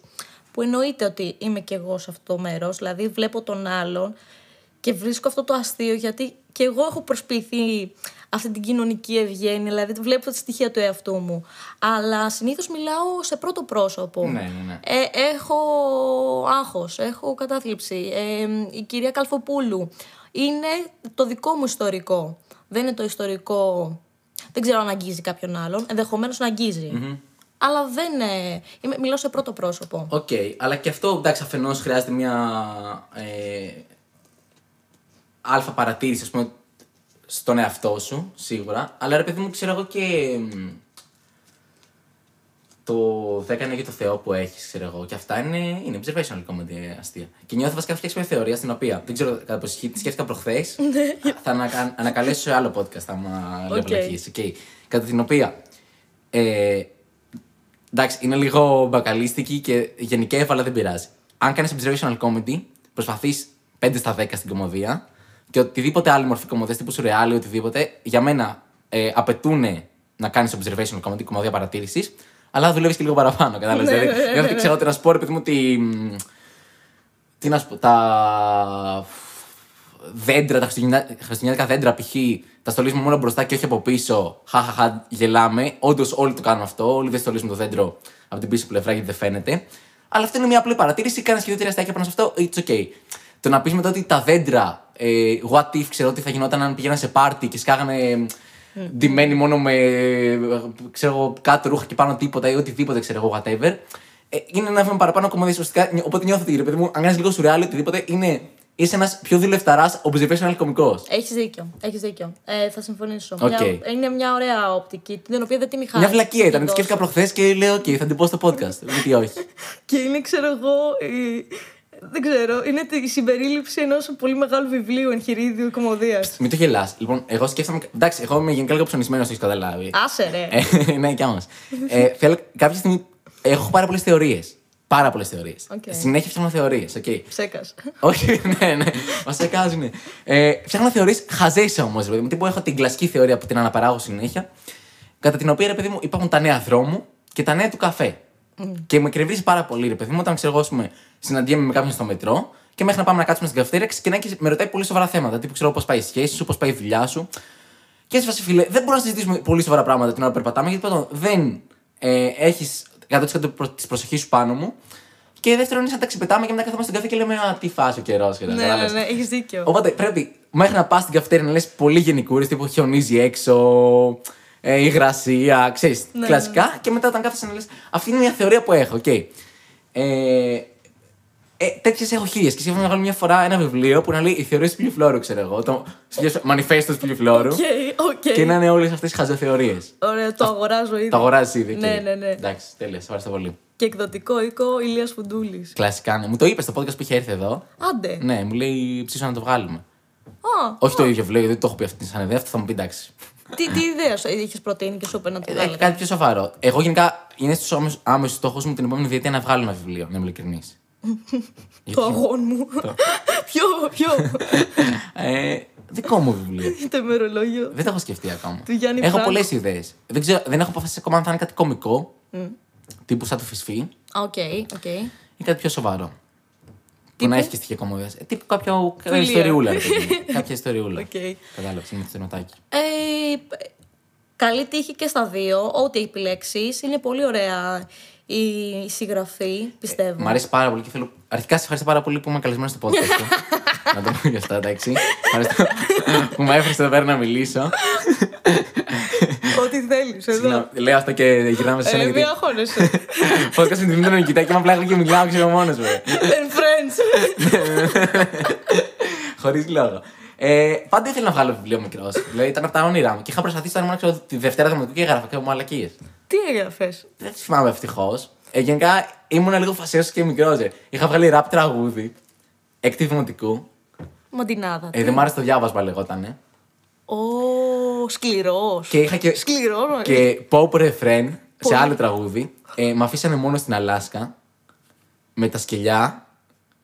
που εννοείται ότι είμαι και εγώ σε αυτό το μέρος. Δηλαδή βλέπω τον άλλον και βρίσκω αυτό το αστείο γιατί και εγώ έχω προσποιηθεί αυτή την κοινωνική ευγένεια. Δηλαδή βλέπω τα στοιχεία του εαυτού μου. Αλλά συνήθως μιλάω σε πρώτο πρόσωπο. Ναι, ναι, ναι. Ε, έχω άγχος, έχω κατάθλιψη. Ε, η κυρία Καλφοπούλου είναι το δικό μου ιστορικό. Δεν είναι το ιστορικό. Δεν ξέρω αν αγγίζει κάποιον άλλον. Ενδεχομένως να αγγίζει Αλλά δεν. Ε, είμαι, μιλάω σε πρώτο πρόσωπο. Οκ, αλλά και αυτό εντάξει, αφενός χρειάζεται μια ε, άλφα παρατήρηση, ας πούμε, στον εαυτό σου, σίγουρα. Αλλά ρε παιδί μου, ξέρω εγώ και. μ, Το 10 είναι για το Θεό που έχεις, ξέρω εγώ. Και αυτά είναι, είναι observational comedy ε, αστεία. Και νιώθω βασικά φτιάξει μια θεωρία στην οποία δεν ξέρω κατά πόσο ισχύει, τη σκέφτηκα προχθές. θα ανακα, ανακαλέσω σε άλλο podcast, άμα λέω Οκ. βλακίες, οκ. Κατά την οποία. Ε, Εντάξει, είναι λίγο μπακαλίστικη και γενικεύω, αλλά δεν πειράζει. Αν κάνεις observational comedy, προσπαθείς 5 στα 10 στην κωμωδία και οτιδήποτε άλλη μορφή κωμωδίας, τύπου σουρεάλ ή οτιδήποτε, για μένα ε, απαιτούν να κάνεις observational comedy, κομμωδία παρατήρησης, αλλά δουλεύεις και λίγο παραπάνω. Κατάλαβες. Ναι, δηλαδή, ναι, νιώθω και ξέρω ότι να σου πω, ρε παιδί μου, ότι. μ, Τι να σου πω, τα. Δέντρα, τα χριστουγεννιά- χριστουγεννιάτικα δέντρα π.χ. τα στολίζουμε μόνο μπροστά και όχι από πίσω. Χαχαχα, γελάμε. Όντως όλοι το κάνουμε αυτό. Όλοι δεν στολίζουμε το δέντρο από την πίσω πλευρά γιατί δεν φαίνεται. Αλλά αυτό είναι μια απλή παρατήρηση. Κάνα και δύο-τρία αστάκια πάνω σε αυτό. It's okay. Το να πει μετά ότι τα δέντρα, ε, what if, ξέρω τι θα γινόταν αν πήγαιναν σε πάρτι και σκάγανε ντυμένοι μόνο με ε, ξέρω, εγώ, κατωρούχα και πάνω τίποτα ή οτιδήποτε, ξέρω εγώ, whatever. Ε, είναι ένα βήμα παραπάνω κομμάτι ουσιαστικά. Οπότε νιώθω ότι ρε παιδί μου, αν κάνεις λίγο σουρεάλ οτιδήποτε, είναι, είσαι ένας πιο δουλευταράς observational κωμικός. Έχεις δίκιο. Έχεις δίκιο. Ε, θα συμφωνήσω. Οκ. Μια, είναι μια ωραία οπτική, την οποία δεν την είχα. Μια βλακία ήταν. Τη τόσο. σκέφτηκα προχθές και λέω: OK, θα την πω στο podcast. Γιατί όχι. Και είναι, ξέρω εγώ. η- Δεν ξέρω. Είναι η συμπερίληψη ενός πολύ μεγάλου βιβλίου εγχειρίδιου κωμωδίας. Μην το γελάς. Λοιπόν, εγώ σκέφτομαι. Εντάξει, εγώ είμαι γενικά λίγο ψωνισμένος, έχεις καταλάβει. Άσε ρε. Ε, ναι, κι όμως. Ε, θέλω κάποια στιγμή. Έχω πάρα πολλές θεωρίες. Πάρα πολλές θεωρίες. Οκ. Συνέχεια φτιάχνω θεωρίες. Okay. Ψέκας. Όχι, ναι, ναι. Μας ψεκάζουν. Ε, φτιάχνω θεωρίες χαζές όμως. Δηλαδή, τύπου έχω την κλασική θεωρία που την αναπαράγω συνέχεια. Κατά την οποία, ρε παιδί μου, υπάρχουν τα νέα του δρόμου και τα νέα του καφέ. Και με εκνευρίζει πάρα πολύ, ρε παιδί μου, όταν ξέρω εγώ, ας πούμε, συναντιέμαι με κάποιον στο μετρό και μέχρι να πάμε να κάτσουμε στην καφετέρια, ξεκινάει και με ρωτάει πολύ σοβαρά θέματα. Τύπου ξέρω πώς πάει η σχέση σου, πώς πάει η δουλειά σου. Και έτσι, φάση, φίλε, δεν μπορούμε να συζητήσουμε πολύ σοβαρά πράγματα την ώρα που περπατάμε, γιατί πρώτον δεν ε, έχεις 100% της προσοχής σου πάνω μου. Και δεύτερον, είναι σαν τα ξεπετάμε και μετά καθόμαστε στον καφέ και λέμε Α, τι φάση ο καιρός. ναι, ναι, ναι, έχεις δίκιο. Οπότε πρέπει μέχρι να πας στην καφετέρια να λες πολύ γενικούρες, τύπου χιονίζει έξω, ε, υγρασία, ξέρεις, Ναι, κλασικά. Και μετά όταν κάθεσαι να λες, αυτή είναι μια θεωρία που έχω. οκ. Ε, ε, Τέτοιες έχω χίλιες. Και σύμφωνα να βγάλω μια φορά ένα βιβλίο που να λέει Οι θεωρίες του Πλιουφλόρου, ξέρω εγώ. Το μανιφέστο του Πλιουφλόρου. Οκ, οκ. Και να είναι όλες αυτές οι χαζοθεωρίες. Ωραία, το αγοράζω ήδη. Το αγοράζεις ήδη. Ναι, οκ. ναι, ναι. Εντάξει, τέλεια, σε ευχαριστώ πολύ. Και εκδοτικό οίκο Ηλίας Φουντούλης. Κλασικά, ναι. Μου το είπες στο podcast που είχε έρθει εδώ. Άντε. Ναι, μου λέει ψήσω να το βγάλουμε. Α, Όχι το ίδιο βιβλίο, γιατί δεν το έχω πει αυτή σαν ιδέα. Αυτό θα μου πει εντάξει. τι, τι ιδέα σου είχες προτείνει και σου είπε να το Ε, βγάλεις. κάτι πιο σοβαρό. Εγώ γενικά είναι στους άμεσους στόχους μου την επόμενη διετία να βγάλω ένα βιβλίο, να είμαι ειλικρινής. Το αγών μου. ποιο, ποιο. ε, δικό μου βιβλίο. το ημερολόγιο. Δεν το έχω σκεφτεί ακόμα. Του Γιάννη έχω Φράγκο. πολλές ιδέες. Δεν, ξέρω- δεν έχω αποφασίσει ακόμα αν θα είναι κάτι κωμικό. Τύπου σαν το φυσφή Α, Οκ, οκ. ή κάτι πιο σοβαρό. Που Τύπου; να έχει και στοιχεία κομμωδίας. Ε, τύπου κάποιο κάποια Φιλία. ιστοριούλα. ρε παιδί μου. κάποια ιστοριούλα. Οκ. Κατάλαβες, είναι το θεματάκι. Ε, καλή τύχη και στα δύο. Ό,τι επιλέξεις. Είναι πολύ ωραία η συγγραφή, πιστεύω. Μ' αρέσει πάρα πολύ και θέλω. Αρχικά σε ευχαριστώ πάρα πολύ που είμαι καλεσμένος στο podcast σου. να το πω γι' αυτό, εντάξει. Ευχαριστώ που με έφερες εδώ πέρα να μιλήσω. Ό,τι θέλεις. Εδώ. Συγγνώμη, Λέω αυτό και γυρνάμε σε Ε, ένα μην γιατί. αγχώνεσαι. Podcast με τη Δημήτρη να κοιτάει και είμαι απλά εγώ και μιλάω, ξέρω μόνος μου. And friends. Χωρίς λόγο. Ε, πάντα ήθελα να βγάλω βιβλίο μικρός. Δηλαδή ήταν από τα όνειρά μου. Και είχα προσπαθήσει όταν ήμουν ξέρω, τη Δευτέρα Δημοτικού και έγραφα και μου μαλακίες. Τι έγραφες; Δεν τις θυμάμαι ευτυχώς. Ε, γενικά ήμουν λίγο φασαίο και μικρός. Ε. Είχα βγάλει ραπ τραγούδι. Έκτη Δημοτικού. Μαντινάδα. Ε, δεν μ' άρεσε το διάβασμα λεγότανε. Ω, σκληρός. Και είχα και, Σκληρός, ρε. και pop refrain σε Πολύ. άλλο τραγούδι. Ε, μ' αφήσανε μόνο στην Αλάσκα. Με τα σκελιά.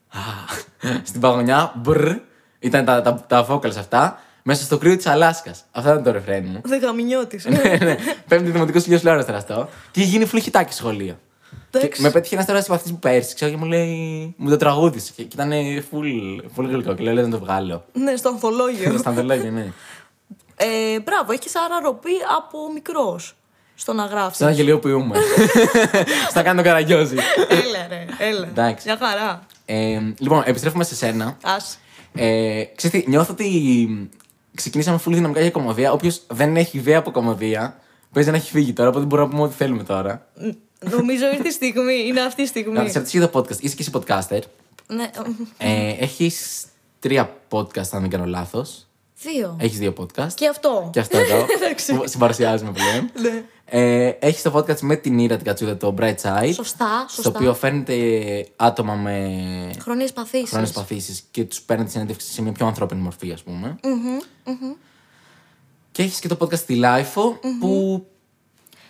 Α, στην παγωνιά. Μπρ. Ήταν τα, τα, τα vocals αυτά. Μέσα στο κρύο της Αλάσκας. Αυτό ήταν το refrain μου. Δεν γαμινιώτης. ναι, ναι. Πέμπτη δημοτικός χιλιός λεωρά τώρα αυτό. Και είχε γίνει φλουχητάκι στο σχολείο. Και Εντάξει. με πέτυχε ένας τώρα συμπαθή μου πέρσι, ξέρω και μου λέει. Μου το τραγούδισε. Και, και ήταν full, full γλυκό. Και λέω, «Λες να το βγάλω. Ναι, στο ανθολόγιο. Στα αντελόγια, ναι. ε, μπράβο, έχεις άρα ροπή από μικρός στο να γράφει. Σαν αγγελιοποιούμε. Στα κάνω το καραγκιόζι. έλα, ρε, έλα. Εντάξει. Μια χαρά. Ε, λοιπόν, επιστρέφουμε σε σένα. Ας. Ε, ξέρεις τι, νιώθω ότι ξεκινήσαμε full δυναμικά για κομμωδία. Όποιος δεν έχει ιδέα από κομμωδία, παίζει να έχει φύγει τώρα, οπότε μπορούμε να πούμε ό,τι θέλουμε τώρα. Νομίζω ήρθε η στιγμή. Είναι αυτή η Να στιγμή. σε ρωτήσω για το podcast. Είσαι και εσύ podcaster. ναι, Ε, έχεις τρία podcast, αν δεν κάνω λάθος. δύο. Έχεις δύο podcast. Και αυτό. Και αυτό εδώ. Εντάξει. που συμπαρουσιάζουμε πλέον. Ναι. Ε, έχεις το podcast με την Ήρα την Κατσούδα, το Bright Side. Σωστά, Στο σωστά. οποίο φέρνετε άτομα με Χρόνιες παθήσεις. χρόνιες παθήσεις και τους παίρνετε συνέντευξη σε μια πιο ανθρώπινη μορφή, ας πούμε. Και έχεις και το podcast στη LiFO που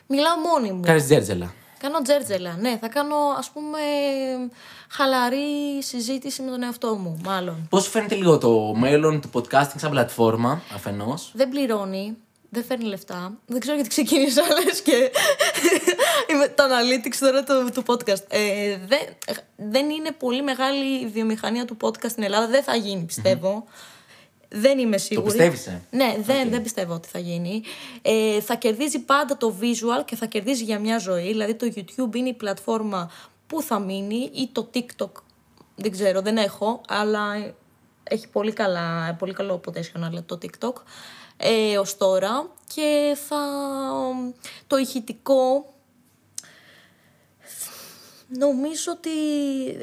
Μιλάω μόνη μου. κάνεις τζέρτζελα. Κάνω τζέρτζελα. Ναι, θα κάνω ας πούμε χαλαρή συζήτηση με τον εαυτό μου, μάλλον. Πώς σου φαίνεται λίγο το μέλλον του podcasting σαν πλατφόρμα αφενός; Δεν πληρώνει, δεν φέρνει λεφτά. Δεν ξέρω γιατί ξεκίνησα, λες και είμαι το analytics τώρα του, του podcast. Ε, δεν, δεν είναι πολύ μεγάλη η βιομηχανία του podcast στην Ελλάδα. Δεν θα γίνει, πιστεύω. Δεν είμαι σίγουρη. πιστεύεις, ε; Ναι, δεν, δεν πιστεύω ότι θα γίνει. Ε, θα κερδίζει πάντα το visual και θα κερδίζει για μια ζωή. Δηλαδή το YouTube είναι η πλατφόρμα που θα μείνει ή το TikTok. Δεν ξέρω, δεν έχω, αλλά έχει πολύ, καλά, πολύ καλό potential το TikTok ε, ως τώρα και θα το ηχητικό νομίζω ότι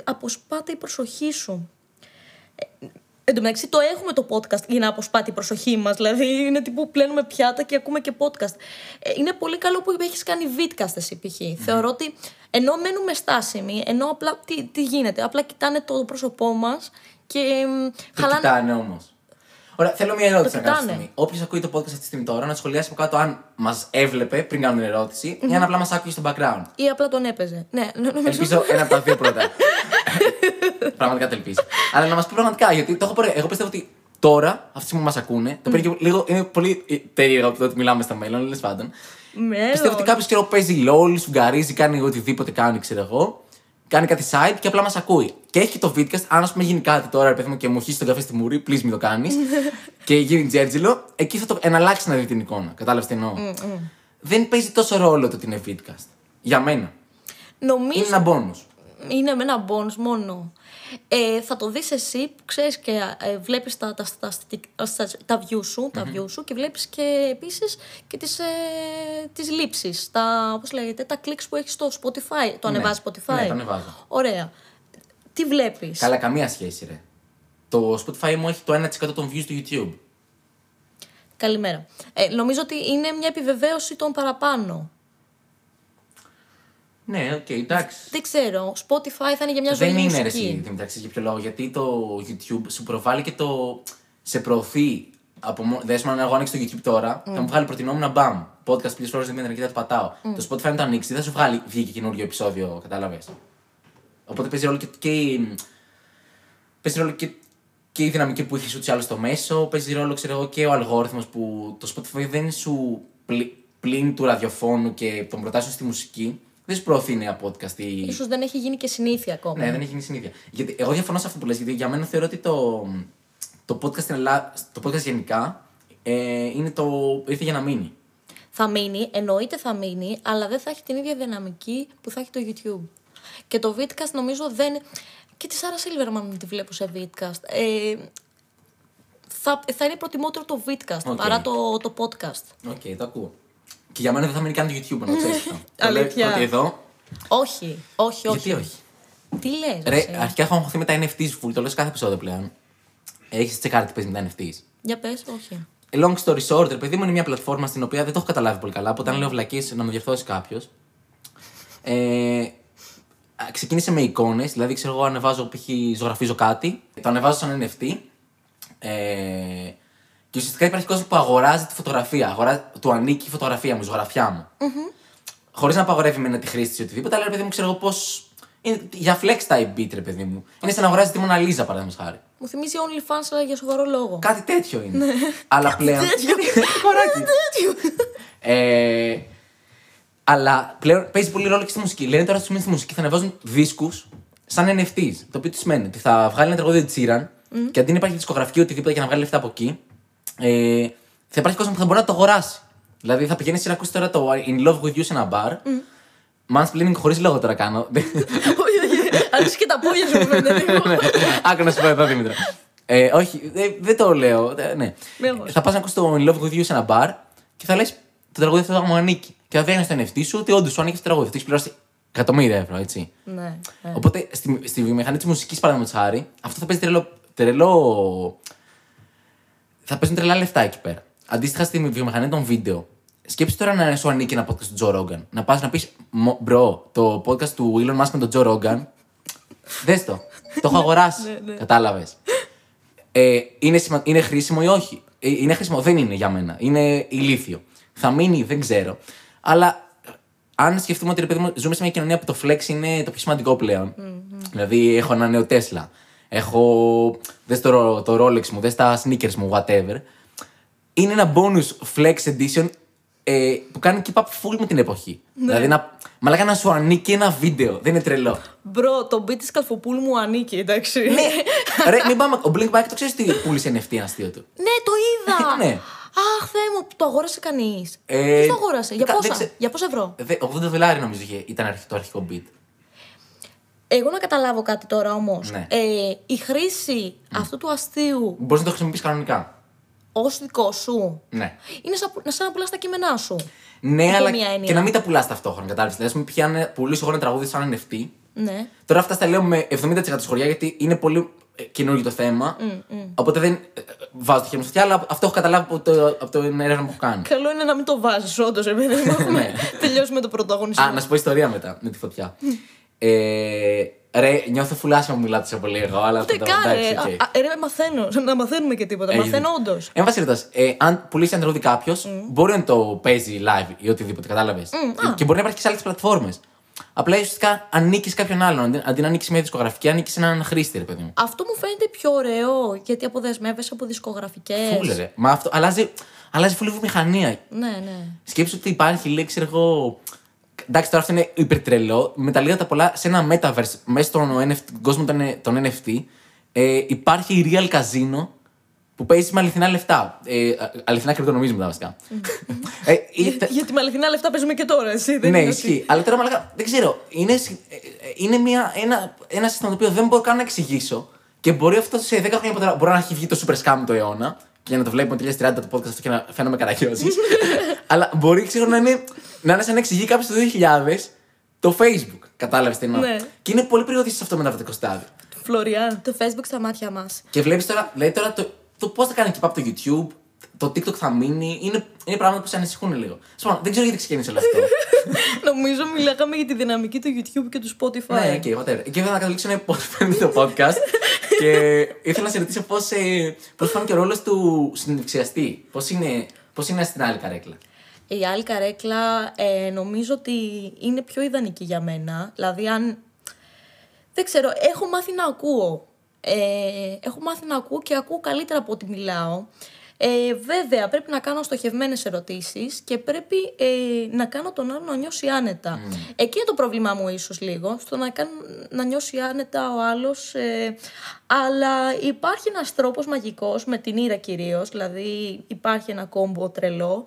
αποσπάται η προσοχή σου. Ε, Εν τω μεταξύ το έχουμε το podcast για να αποσπάται η προσοχή μας, δηλαδή είναι τύπου πλένουμε πιάτα και ακούμε και podcast. Ε, είναι πολύ καλό που έχεις κάνει vidcast εσύ π.χ. Θεωρώ ότι ενώ μένουμε στάσιμοι, ενώ απλά τι, τι γίνεται, απλά κοιτάνε το πρόσωπό μας και μ, Το χαλάνε... κοιτάνε όμως. Ωραία, θέλω μια ερώτηση Το να κάνω κοιτάνε. στιγμή. Όποιος ακούει το podcast αυτή τη στιγμή τώρα, να σχολιάσει από κάτω αν μας έβλεπε πριν κάνουμε την ερώτηση ή αν απλά μας άκουγε στο background. Ή απλά τον έπαιζε. Ναι, νομίζω. Ελπίζω ένα από τα δύο πρώτα. πραγματικά το ελπίζω. Αλλά να μας πει πραγματικά, γιατί το έχω πάρει. Εγώ πιστεύω ότι τώρα, αυτή τη στιγμή που μας ακούνε, το πήρε και λίγο. Είναι πολύ ε, περίεργο από το ότι μιλάμε στο μέλλον, τέλος πάντων. Ναι, Πιστεύω ότι κάποιος καιρό παίζει LOL, σουγκαρίζει, κάνει οτιδήποτε κάνει, ξέρω εγώ. Κάνει κάτι side και απλά μας ακούει. Και έχει και το vidcast. Αν ας πούμε γίνει κάτι τώρα, ρε παιδί μου, και μου χύσει τον καφέ στη μουρή, please μην το κάνεις. και γίνει τζέρτζιλο, εκεί θα το εναλλάξεις να δεις την εικόνα. Κατάλαβες τι εννοώ; Δεν παίζει τόσο ρόλο το ότι είναι vidcast. Για μένα. Νομίζω Είναι ένα bonus. είναι με ένα bonus μόνο. Ε, θα το δεις εσύ που ξέρεις και ε, βλέπεις τα, τα, τα, τα, τα views σου, τα views σου και βλέπεις και επίσης και τις, ε, τις λήψεις, τα, πώς λέγεται, τα clicks που έχεις στο Spotify. Το Ναι. ανεβάζεις Spotify; Ναι, το ανεβάζω. Ωραία. Τι βλέπεις; Καλά, καμία σχέση, ρε. Το Spotify μου έχει το 1% των views του YouTube. Καλημέρα. Ε, νομίζω ότι είναι μια επιβεβαίωση των παραπάνω. Ναι, οκ, εντάξει. Δεν ξέρω. Spotify θα είναι για μια ζωή Δεν είναι ρε, μουσική. εσύ, Δημήτρη, μεταξύ για ποιο λόγο. Γιατί το YouTube σου προβάλλει και το. σε προωθεί. Από μόνο... Δες μου, αν εγώ ανοίξω το YouTube τώρα, θα μου βγάλει προτεινόμενα μπαμ. Podcast πλήρω φορέ Δημήτρη και θα το πατάω. Το Spotify αν το ανοίξει, δεν θα σου βγάλει βγήκε καινούριο επεισόδιο, κατάλαβες. Οπότε παίζει ρόλο και. και... η- Παίζει ρόλο και, και η δυναμική που έχει ούτως ή άλλως στο μέσο. Παίζει ρόλο, ξέρω εγώ, και ο αλγόριθμος που το Spotify δεν σου πλη... πλην του ραδιοφώνου και των προτάσεων στη μουσική. Δεν σου προωθεί νέα podcast ή Ίσως δεν έχει γίνει και συνήθεια ακόμα. ναι, δεν έχει γίνει συνήθεια. Γιατί εγώ διαφωνώ σε αυτό που λες, γιατί για μένα θεωρώ ότι το, το podcast στην Ελλάδα, το podcast γενικά, ε, είναι το, ήρθε για να μείνει. Θα μείνει, εννοείται θα μείνει, αλλά δεν θα έχει την ίδια δυναμική που θα έχει το YouTube. Και το Vidcast νομίζω δεν. Και τη Σάρα Σίλβερμαν τη βλέπω σε Vidcast. Ε, θα, θα είναι προτιμότερο το Vidcast OK. παρά το, το podcast. OK, το ακούω. Και για μένα δεν θα μείνει καν το YouTube, να το ξέρεις αυτό. Το λέω Αλήθεια. Ότι εδώ, Όχι, όχι, όχι. γιατί όχι. Τι λες, Ρε, εσύ; αρχικά έχω αγχωθεί με τα NFTs full, το λέω σε κάθε επεισόδιο πλέον. Έχεις τσεκάρει τι παίζει με τα NFTs. Για πες, όχι. Long story short, ρε παιδί μου, είναι μια πλατφόρμα στην οποία δεν το έχω καταλάβει πολύ καλά. Οπότε, αν λέω βλακίες, να με διορθώσει κάποιος. Ε, ξεκίνησε με εικόνες, δηλαδή ξέρω εγώ ανεβάζω, π.χ. ζωγραφίζω κάτι, το ανεβάζω σαν NFT. Ε, και ουσιαστικά υπάρχει κόσμος που αγοράζει τη φωτογραφία. Αγοράζει, του ανήκει η φωτογραφία μου, η ζωγραφιά μου. Χωρίς να απαγορεύει με τη χρήση της ή οτιδήποτε, αλλά ρε παιδί μου ξέρω εγώ πώς. Για flex type beat, ρε παιδί μου. Είναι σαν να αγοράζεις τη Μοναλίζα, παραδείγματος χάρη. Μου θυμίζει OnlyFans, αλλά για σοβαρό λόγο. Κάτι τέτοιο είναι. Αλλά πλέον. Ναι. τέτοιο. Κοράκι. Ε, αλλά πλέον παίζει πολύ ρόλο και στη μουσική. Λένε τώρα στη μουσική θα ανεβάζουν δίσκους σαν NFTs. Το οποίο τι σημαίνει ότι θα βγάλει ένα τραγούδι της Sheeran και αντί να υπάρχει δισκογραφική οτιδήποτε και να βγάλει λεφτά από εκεί, ε, θα υπάρχει κόσμος που θα μπορεί να το αγοράσει. Δηλαδή θα πηγαίνει να ακούσει τώρα το In Love with You σε ένα bar. Mansplaining χωρίς λόγο τώρα κάνω. Όχι, όχι. Αρχίζει και τα πόδια σου μου φαίνεται λίγο. Άκου να σου πω εδώ, Δήμητρα. Ε, όχι, ε, δεν το λέω. ε, ναι. Μη αγχώσεις. θα πας να ακούσεις το In Love with You σε ένα bar και θα λες το τραγούδι αυτό μου ανήκει. Και θα βγαίνεις στο NFT σου ότι όντως σου ανήκει το τραγούδι. Αυτό έχεις πληρώσει εκατομμύρια ευρώ, έτσι. Ναι, ναι. Οπότε στη, στη βιομηχανία της μουσικής, παραδείγματος χάρη, αυτό θα παίζει τρελό, τρελό. Θα παίζουν τρελά λεφτά εκεί πέρα. Αντίστοιχα στη βιομηχανία των βίντεο. Σκέψτε τώρα να σου ανήκει ένα podcast του Τζο Ρόγκαν. Να πας να πεις, bro, το podcast του Elon Musk με τον Τζο Ρόγκαν. Δες το. Το έχω αγοράσει. Ναι, ναι. Κατάλαβες. Ε, είναι, σημα... είναι χρήσιμο ή όχι; Ε, είναι χρήσιμο, δεν είναι για μένα. Είναι ηλίθιο. Θα μείνει, δεν ξέρω. Αλλά αν σκεφτούμε ότι ρε παιδί μου, ζούμε σε μια κοινωνία που το flex είναι το πιο σημαντικό πλέον. Δηλαδή, έχω ένα νέο Tesla. Έχω. Δες το, το Rolex μου, δες τα sneakers μου, whatever. Είναι ένα bonus flex edition ε, που κάνει keep up full με την εποχή. Δηλαδή, να, μαλάκα να σου ανήκει ένα βίντεο. Δεν είναι τρελό. Μπρο, το beat της Καλφοπούλου μου ανήκει, εντάξει. ναι, Ρε, μην πάμε. Ο Blink Bike το ξέρεις τι πούλησε NFT ένα αστείο του; Ναι, το είδα! Ναι. Αχ, Θεέ μου, το αγόρασε κανείς. Ε, Ποιος το αγόρασε, για κα- δεν πόσα, ξέ- για πόσα ευρώ; Δε- 80 δολάρια νομίζω είχε- ήταν αρχι- το αρχικό beat. Εγώ να καταλάβω κάτι τώρα όμως. Ναι. Ε, η χρήση αυτού του αστείου Μπορείς να το χρησιμοποιήσεις κανονικά. ως δικό σου Ναι. είναι σαν, που- σαν να πουλάς τα κείμενά σου. Ναι, Υπό αλλά μία έννοια. και να μην τα πουλάς ταυτόχρονα. Κατάλαβες. Δηλαδή, ας πούμε, πιάνε, πουλήσω εγώ ένα τραγούδι σαν NFT. Ναι. Τώρα αυτά τα λέω με 70% σχολιά γιατί είναι πολύ ε, καινούργιο το θέμα. Οπότε δεν ε, ε, βάζω το χέρι μου στη φωτιά, αλλά αυτό έχω καταλάβει από, το, από την έρευνα που έχω κάνει. Καλό είναι να μην το βάζεις, όντως, επειδή έχουμε τελειώσει με το πρωταγωνισμό. Ναι. Α, να σου πω ιστορία μετά με τη φωτιά. Ε, ρε, νιώθω φουλ άσχημα που μιλάω τόσο πολύ εγώ, αλλά Ούτε αυτό το- καν, εντάξει, ρε. οκ. Α, α, ρε, μαθαίνω. Να μαθαίνουμε και τίποτα. Έγινε. Μαθαίνω όντως. Εν πάση περιπτώσει, ε, αν πουλήσει ένα τραγούδι κάποιο, μπορεί να το παίζει live ή οτιδήποτε, κατάλαβες. και μπορεί να υπάρχει και σε άλλες πλατφόρμες. Απλά ουσιαστικά ανήκεις κάποιον άλλον. Αντί, αντί να ανήκεις μια δισκογραφική, ανήκεις σε έναν χρήστη, ρε παιδί μου. Αυτό μου φαίνεται πιο ωραίο γιατί αποδεσμεύεσαι από δισκογραφικές. Φούλε, ρε. Μα αυτό αλλάζει, αλλάζει φούλη βιομηχανία. Ναι, ναι. Σκέψου ότι υπάρχει, λέει, ξέρω εγώ. Εντάξει, τώρα αυτό είναι υπερτρελό. Με τα λίγα τα πολλά, σε ένα metaverse, μέσα στον NFT, κόσμο των, των NFT, ε, υπάρχει η real casino που παίζει με αληθινά λεφτά. Ε, α- αληθινά κρυπτονομίσματα βασικά. ε, Για- είτε- γιατί με αληθινά λεφτά παίζουμε και τώρα, εσύ. Δεν ναι, είναι ότι- ισχύει. Αλλά τώρα μαλάκα, δεν ξέρω. Είναι, συ- ε, ε, είναι μια, ένα, ένα σύστημα το οποίο δεν μπορώ καν να εξηγήσω και μπορεί αυτό σε 10 χρόνια από τώρα μπορεί να έχει βγει το super scam του αιώνα και να το βλέπουμε το 2030 το podcast αυτό και να φαίνομαι καρακιόζη. Αλλά μπορεί ξέρω, να είναι, να είναι σαν να εξηγεί κάποιος το 2000 το Facebook. Κατάλαβες τι εννοώ. Ναι. Και είναι πολύ περιοδίσει αυτό μετά από το στάδιο. Φλωριάν, το Facebook στα μάτια μας. Και βλέπεις τώρα, δηλαδή τώρα το, το πώς θα κάνει keep up το YouTube, το TikTok θα μείνει, είναι, είναι πράγματα που σε ανησυχούν λίγο. Σπάνω, δεν ξέρω γιατί ξεκίνησε όλο αυτό. Νομίζω μιλάγαμε για τη δυναμική του YouTube και του Spotify. Ναι, και whatever. Και ήθελα να καταλήξω είναι πώ φαίνεται το podcast. και ήθελα να σε ρωτήσω πώς ε, πώς φάνηκε ο ρόλος του συνδεξιαστή. Πώς είναι, πώς είναι στην άλλη καρέκλα. Η άλλη καρέκλα ε, νομίζω ότι είναι πιο ιδανική για μένα. Δηλαδή, αν. Δεν ξέρω, έχω μάθει να ακούω. Ε, έχω μάθει να ακούω και ακούω καλύτερα από ό,τι μιλάω. Ε, βέβαια, πρέπει να κάνω στοχευμένες ερωτήσεις και πρέπει ε, να κάνω τον άλλο να νιώσει άνετα. Εκεί είναι το πρόβλημά μου, ίσως λίγο, στο να, κάνω, να νιώσει άνετα ο άλλος. Ε, αλλά υπάρχει ένας τρόπος μαγικός, με την ήρα κυρίως, δηλαδή υπάρχει ένα κόμπο τρελό,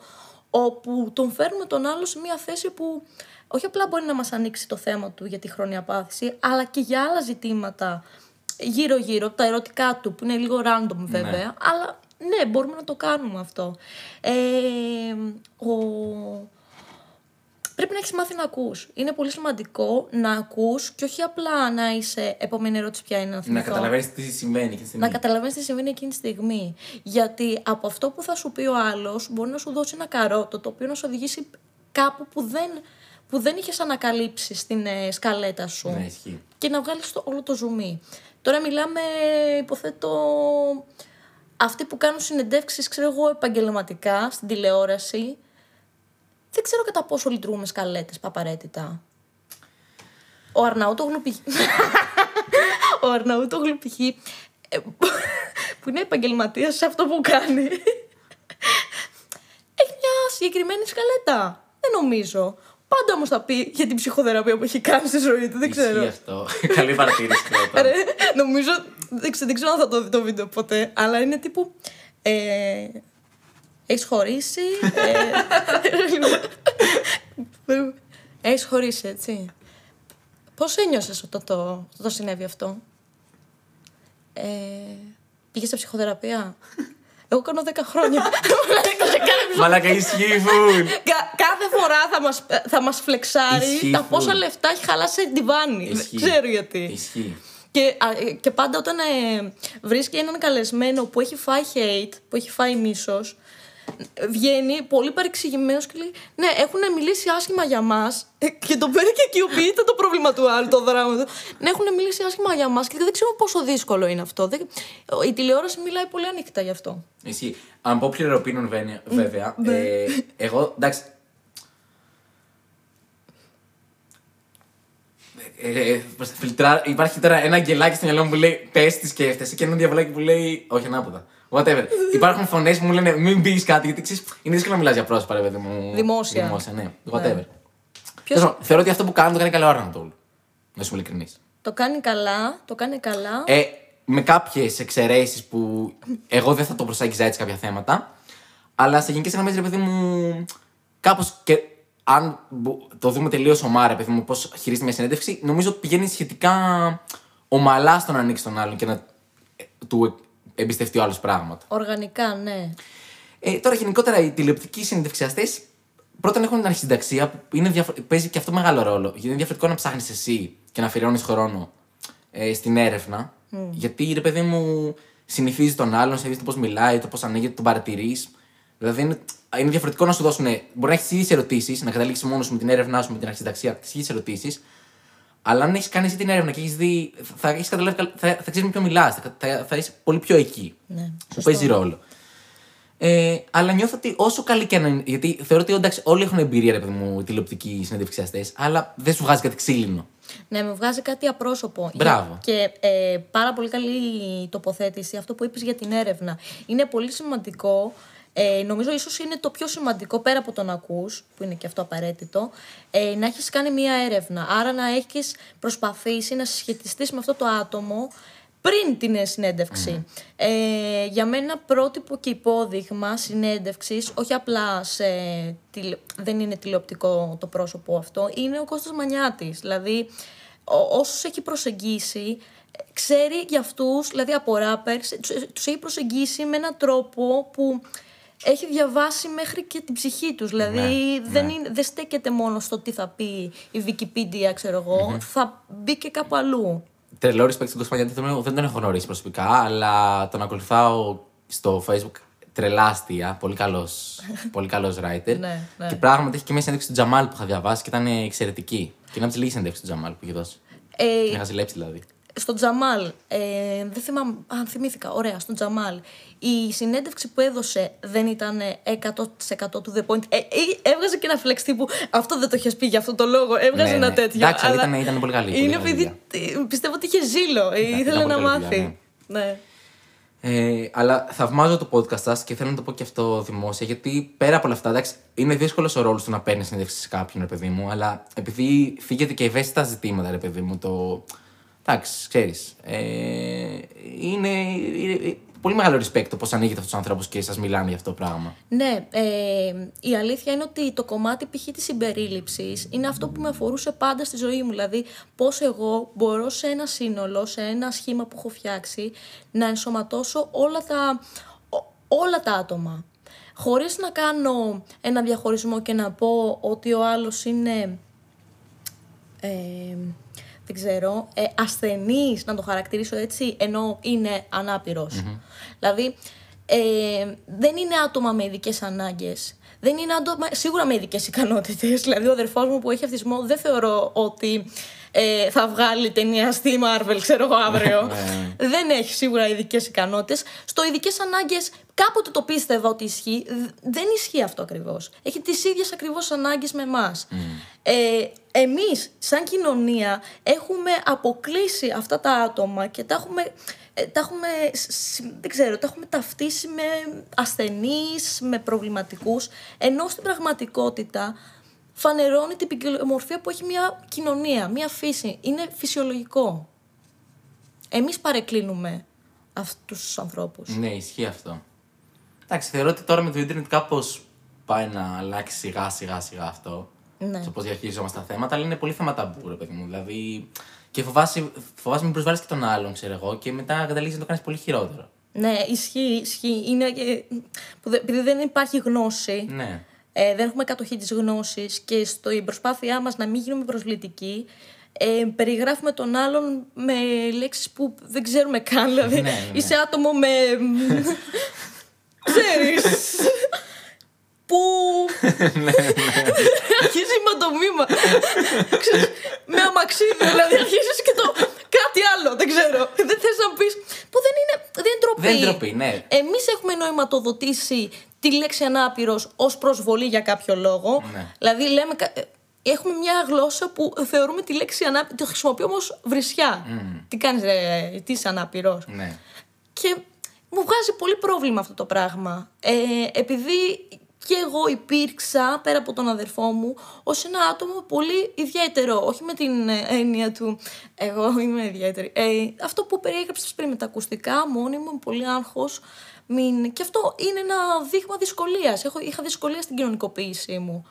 όπου τον φέρνουμε τον άλλο σε μια θέση που όχι απλά μπορεί να μας ανοίξει το θέμα του για τη χρόνια πάθηση, αλλά και για άλλα ζητήματα γύρω-γύρω, τα ερωτικά του, που είναι λίγο random βέβαια, αλλά ναι, μπορούμε να το κάνουμε αυτό. Ε, ο... Πρέπει να έχεις μάθει να ακούς. Είναι πολύ σημαντικό να ακούς και όχι απλά να είσαι επόμενη ερώτηση ποια είναι να Να θυμηθώ καταλαβαίνεις τι συμβαίνει και τη στιγμή. να καταλαβαίνεις τι συμβαίνει εκείνη τη στιγμή. Γιατί από αυτό που θα σου πει ο άλλος, μπορεί να σου δώσει ένα καρότο το οποίο να σου οδηγήσει κάπου που δεν, που δεν είχες ανακαλύψει στην ε, σκαλέτα σου. Ναι, ισχύει. Και να βγάλεις όλο το ζουμί. Τώρα μιλάμε, υποθέτω, αυτοί που κάνουν συνεντεύξεις, ξέρω εγώ, επαγγελματικά στην τηλεόραση. Δεν ξέρω κατά πόσο λειτουργούν με σκαλέτες απαραίτητα. Ο Αρναούτογλου π.χ. Ο Αρναούτογλου π.χ. ε, που είναι επαγγελματίας σε αυτό που κάνει. Έχει μια συγκεκριμένη σκαλέτα. Δεν νομίζω. Πάντα όμως θα πει για την ψυχοθεραπεία που έχει κάνει στη ζωή του. Δεν ξέρω. Ισχύει αυτό. Καλή παρατήρηση. Κρέτα. Ρε, νομίζω. Δεν ξέρω, δεν ξέρω αν θα το δει το βίντεο ποτέ, αλλά είναι τύπου. Ε, έχεις χωρίσει. Ε, έχεις χωρίσει, έτσι. Πώς ένιωσες όταν το, όταν το συνέβη αυτό, ε, Πήγες σε ψυχοθεραπεία; Εγώ κάνω 10 χρόνια. Σε κάθε Μαλάκα ισχύουν. Κα- κάθε φορά θα μας, θα μας φλεξάρει Ισχύει τα πόσα full. λεφτά έχει χαλάσει την βάνη. Δεν Ισχύει. ξέρω γιατί. Ισχύει. Και, α, ε, και πάντα όταν ε, βρίσκει έναν καλεσμένο που έχει φάει hate, που έχει φάει μίσος, ε, βγαίνει πολύ παρεξηγημένος και λέει: Ναι, έχουν μιλήσει άσχημα για μας. Και το παίρνει και οικειοποιείται το πρόβλημα του άλλου, το δράμα του. Ναι, έχουν μιλήσει άσχημα για μας και δεν ξέρω πόσο δύσκολο είναι αυτό. Δεν- Η τηλεόραση μιλάει πολύ ανοιχτά γι' αυτό. Ισχύει. Αν πω πληροπίνων βέβαια. Ναι. ε, εγώ εντάξει. Ε, ε, πώς θα φιλτρά- υπάρχει τώρα ένα αγγελάκι στο μυαλό μου που λέει Πες τις σκέφτεσαι και ένα διαβολάκι που λέει Όχι, ανάποδα. Whatever. Υπάρχουν φωνές που μου λένε Μην πεις κάτι γιατί ξέρεις, είναι δύσκολο να μιλάς για πρόσωπα, ρε παιδί μου. Δημόσια. Δημόσια, ναι. Whatever. Ποιος Τέλος πάντων, Θεωρώ ότι αυτό που κάνω το κάνει καλά ο Άρναντολ. Να σου είμαι ειλικρινής. το κάνει καλά, το κάνει καλά. Ε, με κάποιες εξαιρέσεις που εγώ δεν θα το προσάγγιζα έτσι κάποια θέματα. Αλλά σε γενικές γραμμές, ρε παιδί μου, κάπως και αν μπο- το δούμε τελείως ομάρα, ρε παιδί μου, πώς χειρίζεται μια συνέντευξη, νομίζω ότι πηγαίνει σχετικά ομαλά στο να ανοίξει τον άλλον και να ε, του εμπιστευτεί ο άλλος πράγματα. Οργανικά, ναι. Ε, τώρα, γενικότερα, οι τηλεοπτικοί συνεντευξιαστές πρώτον έχουν την αρχισυνταξία που είναι διαφο- παίζει και αυτό μεγάλο ρόλο. Γιατί είναι διαφορετικό να ψάχνεις εσύ και να αφιερώνεις χρόνο ε, στην έρευνα. Γιατί ρε παιδί μου συνηθίζει τον άλλον, συνηθίζει το πώς μιλάει, το πώς ανοίγεται, τον παρατηρείς. Δηλαδή είναι, είναι διαφορετικό να σου δώσουν. Μπορεί να έχεις τις ίδιες ερωτήσεις, να καταλήξεις μόνος σου με την έρευνά σου, με την αρχισυνταξία, τις ίδιες ερωτήσεις. Αλλά αν έχεις κάνει εσύ την έρευνα και έχεις δει. Θα, έχεις καταλάβει, καλ- θα, θα ξέρεις με ποιον μιλάς. Θα, θα, θα είσαι πολύ πιο εκεί. Ναι, που παίζει ρόλο. Ε, αλλά νιώθω ότι όσο καλή και να είναι. Γιατί θεωρώ ότι εντάξει, όλοι έχουν εμπειρία, ρε παιδί μου, τηλεοπτικοί συνεντευξιαστές, αλλά δεν σου βγάζει κάτι ξύλινο. Ναι, με βγάζει κάτι απρόσωπο. Μπράβο. Και ε, πάρα πολύ καλή τοποθέτηση αυτό που είπες για την έρευνα. Είναι πολύ σημαντικό, ε, νομίζω ίσως είναι το πιο σημαντικό πέρα από τον ακούς, που είναι και αυτό απαραίτητο, ε, να έχεις κάνει μία έρευνα. Άρα να έχεις προσπαθήσει να συσχετιστείς με αυτό το άτομο πριν την ε, συνέντευξη. Ε, για μένα πρότυπο και υπόδειγμα συνέντευξης, όχι απλά σε τηλε- δεν είναι τηλεοπτικό το πρόσωπο αυτό, είναι ο Κώστας Μανιάτης. Δηλαδή, ο, όσους έχει προσεγγίσει, ε, ξέρει για αυτούς, δηλαδή από rappers, τους, ε, τους έχει προσεγγίσει με έναν τρόπο που έχει διαβάσει μέχρι και την ψυχή τους. Δηλαδή δεν, είναι, δεν στέκεται μόνο στο τι θα πει η Wikipedia, ξέρω εγώ, θα μπει και κάπου αλλού. Τρελό respect στον Κοσμαγιάντη, δεν τον- δεν τον έχω γνωρίσει προσωπικά, αλλά τον ακολουθάω στο Facebook τρελάστια. Πολύ καλό πολύ καλός writer. Ναι, ναι. Και πράγματι έχει και μια συνέντευξη του Τζαμάλ που είχα διαβάσει και ήταν εξαιρετική. Και είναι από τις λίγες συνέντευξει του Τζαμάλ που έχει δώσει. Ε, Την είχα ζηλέψει δηλαδή. Στον Τζαμάλ, ε, δεν θυμάμαι, αν θυμήθηκα, ωραία, στον Τζαμάλ, η συνέντευξη που έδωσε δεν ήταν 100% του the point. Ε, ε, έβγαζε και ένα flex τύπου, αυτό δεν το είχες πει για αυτό το λόγο, έβγαζε Ναι, ένα ναι. τέτοιο. Εντάξει, αλλά αλλά ήταν- ήταν πολύ καλή, πολύ Είναι καλή επειδή ε, πιστεύω ότι είχε ζήλο, ε, Ήταν- ήθελε ήταν να πολύ καλή μάθει. δουλειά, ναι. Ε, αλλά θαυμάζω το podcast σας και θέλω να το πω και αυτό δημόσια, γιατί πέρα από όλα αυτά, εντάξει, είναι δύσκολος ο ρόλος του να παίρνει συνέντευξη σε κάποιον, ρε παιδί μου, αλλά επειδή φύγεται και ευαίσθητα ζητήματα, ρε παιδί μου, το. Εντάξει, ξέρεις. Ε, είναι, είναι πολύ μεγάλο respect το πώς ανοίγετε αυτού του ανθρώπου και σας μιλάνε για αυτό το πράγμα. Ναι, ε, η αλήθεια είναι ότι το κομμάτι π.χ. της συμπερίληψης είναι αυτό που με αφορούσε πάντα στη ζωή μου. Δηλαδή, πώς εγώ μπορώ σε ένα σύνολο, σε ένα σχήμα που έχω φτιάξει, να ενσωματώσω όλα τα, ό- όλα τα άτομα. Χωρίς να κάνω ένα διαχωρισμό και να πω ότι ο άλλος είναι ε, δεν ξέρω, ε, ασθενής, να το χαρακτηρίσω έτσι, ενώ είναι ανάπηρος. Δηλαδή, ε, δεν είναι άτομα με ειδικές ανάγκες. Δεν είναι άτομα, σίγουρα με ειδικές ικανότητες. Δηλαδή, ο αδερφός μου που έχει αυτισμό, δεν θεωρώ ότι ε, θα βγάλει ταινία στη Marvel, ξέρω εγώ, αύριο. δεν έχει σίγουρα ειδικές ικανότητες. Στο ειδικές ανάγκες, κάποτε το πίστευα ότι ισχύει. Δ- Δεν ισχύει αυτό ακριβώς. Έχει τις ίδιες ακριβώς ανάγκες με εμάς. Ε, εμείς σαν κοινωνία έχουμε αποκλείσει αυτά τα άτομα και τα έχουμε, ε, τα έχουμε, σ- δεν ξέρω, τα έχουμε ταυτίσει με ασθενείς, με προβληματικούς, ενώ στην πραγματικότητα φανερώνει την ποικιλομορφία που έχει μια κοινωνία, μια φύση. Είναι φυσιολογικό. Εμείς παρεκκλίνουμε αυτούς τους ανθρώπους. Ναι, ισχύει αυτό. Εντάξει, θεωρώ ότι τώρα με το Ιντερνετ κάπως πάει να αλλάξει σιγά σιγά σιγά αυτό. Ναι. Στο πώς διαχειριζόμαστε τα θέματα, αλλά είναι πολύ θέμα ταμπού, ρε παιδί μου. Δηλαδή. Και φοβάσαι, φοβάσαι μην προσβάλλεις και τον άλλον, ξέρω εγώ, και μετά καταλήγεις να το κάνεις πολύ χειρότερο. Ναι, ισχύει, ισχύει. Είναι, ε, που δε- επειδή δεν υπάρχει γνώση, Ναι. Ε, δεν έχουμε κατοχή της γνώσης και στην προσπάθειά μας να μην γίνουμε προσβλητικοί, ε, περιγράφουμε τον άλλον με λέξεις που δεν ξέρουμε καν. Δηλαδή, Ναι, ναι, ναι. είσαι άτομο με... ξέρεις... που... αρχίζει με το μήμα. Ξέρεις, με αμαξίδι, δηλαδή αρχίζεις και το κάτι άλλο, δεν ξέρω. Δεν θες να πεις... Που δεν είναι, δεν είναι ντροπή. Δεν είναι ντροπή, ναι. Εμείς έχουμε νοηματοδοτήσει τη λέξη ανάπηρος ως προσβολή για κάποιο λόγο. Ναι. Δηλαδή, λέμε. κα- ε, Έχουμε μια γλώσσα που θεωρούμε τη λέξη ανάπηρο. Τη χρησιμοποιούμε όμω βρισιά. Τι κάνεις, τι είσαι ανάπηρος. Ναι. Και μου βγάζει πολύ πρόβλημα αυτό το πράγμα. Ε, επειδή και εγώ υπήρξα πέρα από τον αδερφό μου ως ένα άτομο πολύ ιδιαίτερο. Όχι με την ε, έννοια του εγώ είμαι ιδιαίτερη. Ε, αυτό που περιέγραψες πριν με τα ακουστικά, μόνιμο, πολύ άγχος. Μην... Και αυτό είναι ένα δείγμα δυσκολίας. Έχω, είχα δυσκολία στην κοινωνικοποίησή μου.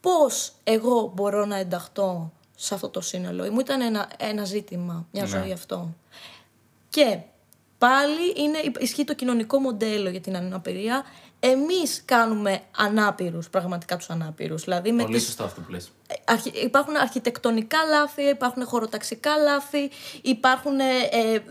Πώς εγώ μπορώ να ενταχθώ σε αυτό το σύνολο; Μου ήταν ένα, ένα ζήτημα, μια Ναι. ζωή αυτό. Και πάλι είναι, ισχύει το κοινωνικό μοντέλο για την αναπηρία. Εμείς κάνουμε ανάπηρους, πραγματικά τους ανάπηρους. Δηλαδή με Πολύ τις σωστό αυτό που λες. αρχι- υπάρχουν αρχιτεκτονικά λάθη, υπάρχουν χωροταξικά λάθη, υπάρχουν ε, ε,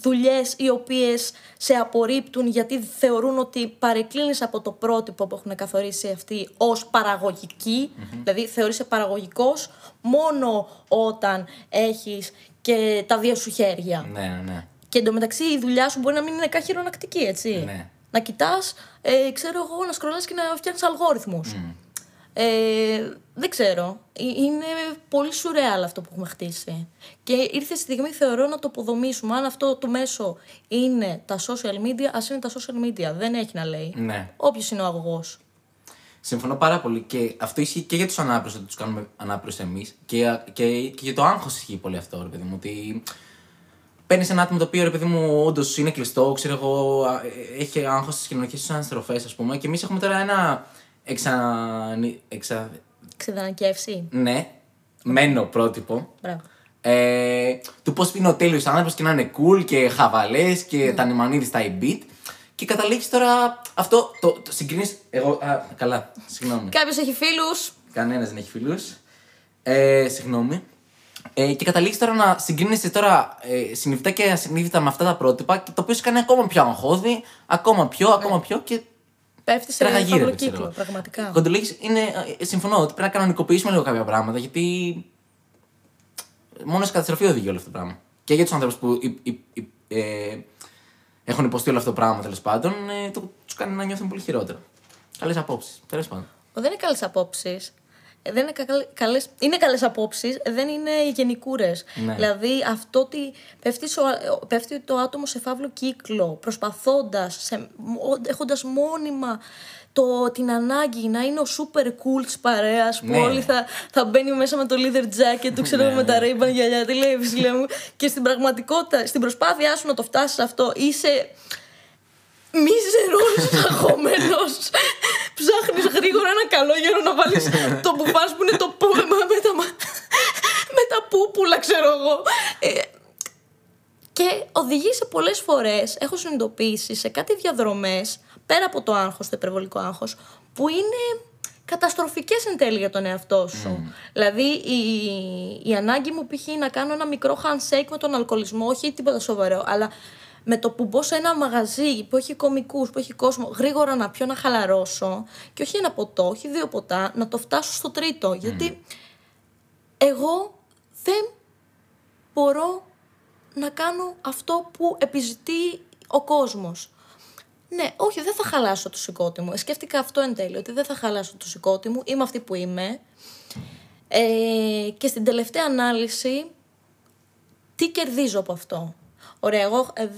δουλειές οι οποίες σε απορρίπτουν γιατί θεωρούν ότι παρεκκλίνεις από το πρότυπο που έχουν καθορίσει αυτοί ως παραγωγικη δηλαδή θεωρείσαι παραγωγικός μόνο όταν έχεις και τα δύο σου χέρια. Ναι, ναι, ναι. Και εντωμεταξύ η δουλειά σου μπορεί να μην είναι καν χειρονακτική, έτσι. Ναι. Να κοιτάς, ε, ξέρω εγώ, να σκρολάς και να φτιάχνεις αλγόριθμους. Ε, δεν ξέρω. Ε, Είναι πολύ σουρεάλ αυτό που έχουμε χτίσει. Και ήρθε η στιγμή, θεωρώ, να το αποδομήσουμε. Αν αυτό το μέσο είναι τα social media, ας είναι τα social media. Δεν έχει να λέει. Ναι. Όποιος είναι ο αγωγός. Συμφωνώ πάρα πολύ και αυτό ισχύει και για τους ανάπηρους, ότι τους κάνουμε ανάπηρους εμείς. Και, και, και για το άγχος ισχύει πολύ αυτό, ρε παιδί μου. Ότι παίρνεις ένα άτομο το οποίο, ρε παιδί μου, όντως είναι κλειστό, ξέρω εγώ, α, ε, έχει άγχος στις κοινωνικές τους αναστροφές, ας πούμε. Και εμείς έχουμε τώρα ένα. Εξα... εξα... Ξεδανακεύσει. Ναι, μένο πρότυπο. Μπράβο. Ε, του πώς είναι ο τέλειος άνθρωπος και να είναι cool και χαβαλές και τα νημανίδης στα e-beat. Και καταλήγεις τώρα αυτό. Το, το συγκρίνει. Εγώ. Α, καλά, συγγνώμη. Κάποιος έχει φίλους. Κανένας δεν έχει φίλους. Ε, συγγνώμη. Ε, και καταλήγεις τώρα να συγκρίνεσαι τώρα ε, συνειδητά και ασυνείδητα με αυτά τα πρότυπα, και το οποίο σε κάνει ακόμα πιο αγχώδη, ακόμα πιο, ακόμα πιο και Πέφτει σε τραγαγύρευε. φαύλο ξέρω κύκλο, εγώ. πραγματικά. Κοντολόγης είναι. ε, Συμφωνώ ότι πρέπει να κανονικοποιήσουμε λίγο κάποια πράγματα γιατί. Μόνο σε καταστροφή οδηγεί όλο αυτό το πράγμα. Και για τους ανθρώπους που υ- υ- υ- ε, έχουν υποστεί όλο αυτό το πράγμα τέλος πάντων, ε, το, τους κάνει να νιώθουν πολύ χειρότερο. Καλές απόψεις. Τέλος πάντων. Δεν είναι καλές απόψεις. Δεν είναι, κακα- καλές, είναι καλές απόψεις, δεν είναι γενικούρες. Ναι. Δηλαδή αυτό ότι πέφτει, σο- πέφτει το άτομο σε φαύλο κύκλο, προσπαθώντας, σε, μο- έχοντας μόνιμα το, την ανάγκη να είναι ο super cool της παρέας που Ναι. όλοι θα, θα μπαίνει μέσα με το leather jacket του, ξέρω Ναι, με τα ναι. Ray-Ban γυαλιά, τι λέει η φίλε μου. και στην πραγματικότητα, στην προσπάθειά σου να το φτάσεις αυτό, είσαι μίζερος, αγχωμένος. Ψάχνεις γρήγορα ένα καλόγερο να βάλεις το μπουφάς που είναι το πούλμα με τα, μα- με τα πούπουλα, ξέρω εγώ. Ε, και οδηγεί σε πολλές φορές, έχω συνειδητοποιήσει, σε κάτι διαδρομές, πέρα από το άγχος, το υπερβολικό άγχος, που είναι καταστροφικές εν τέλει για τον εαυτό σου. Δηλαδή η, η ανάγκη μου π.χ. να κάνω ένα μικρό handshake με τον αλκοολισμό, όχι τίποτα σοβαρό, αλλά με το που μπω σε ένα μαγαζί που έχει κομικούς, που έχει κόσμο, γρήγορα να πιω να χαλαρώσω και όχι ένα ποτό, όχι δύο ποτά, να το φτάσω στο τρίτο. Γιατί εγώ δεν μπορώ να κάνω αυτό που επιζητεί ο κόσμος. Ναι, όχι, δεν θα χαλάσω το σηκώτη μου. Σκέφτηκα αυτό εν τέλει, ότι δεν θα χαλάσω το σηκώτη μου. Είμαι αυτή που είμαι. Ε, και στην τελευταία ανάλυση, τι κερδίζω από αυτό; Ωραία, εγώ ε,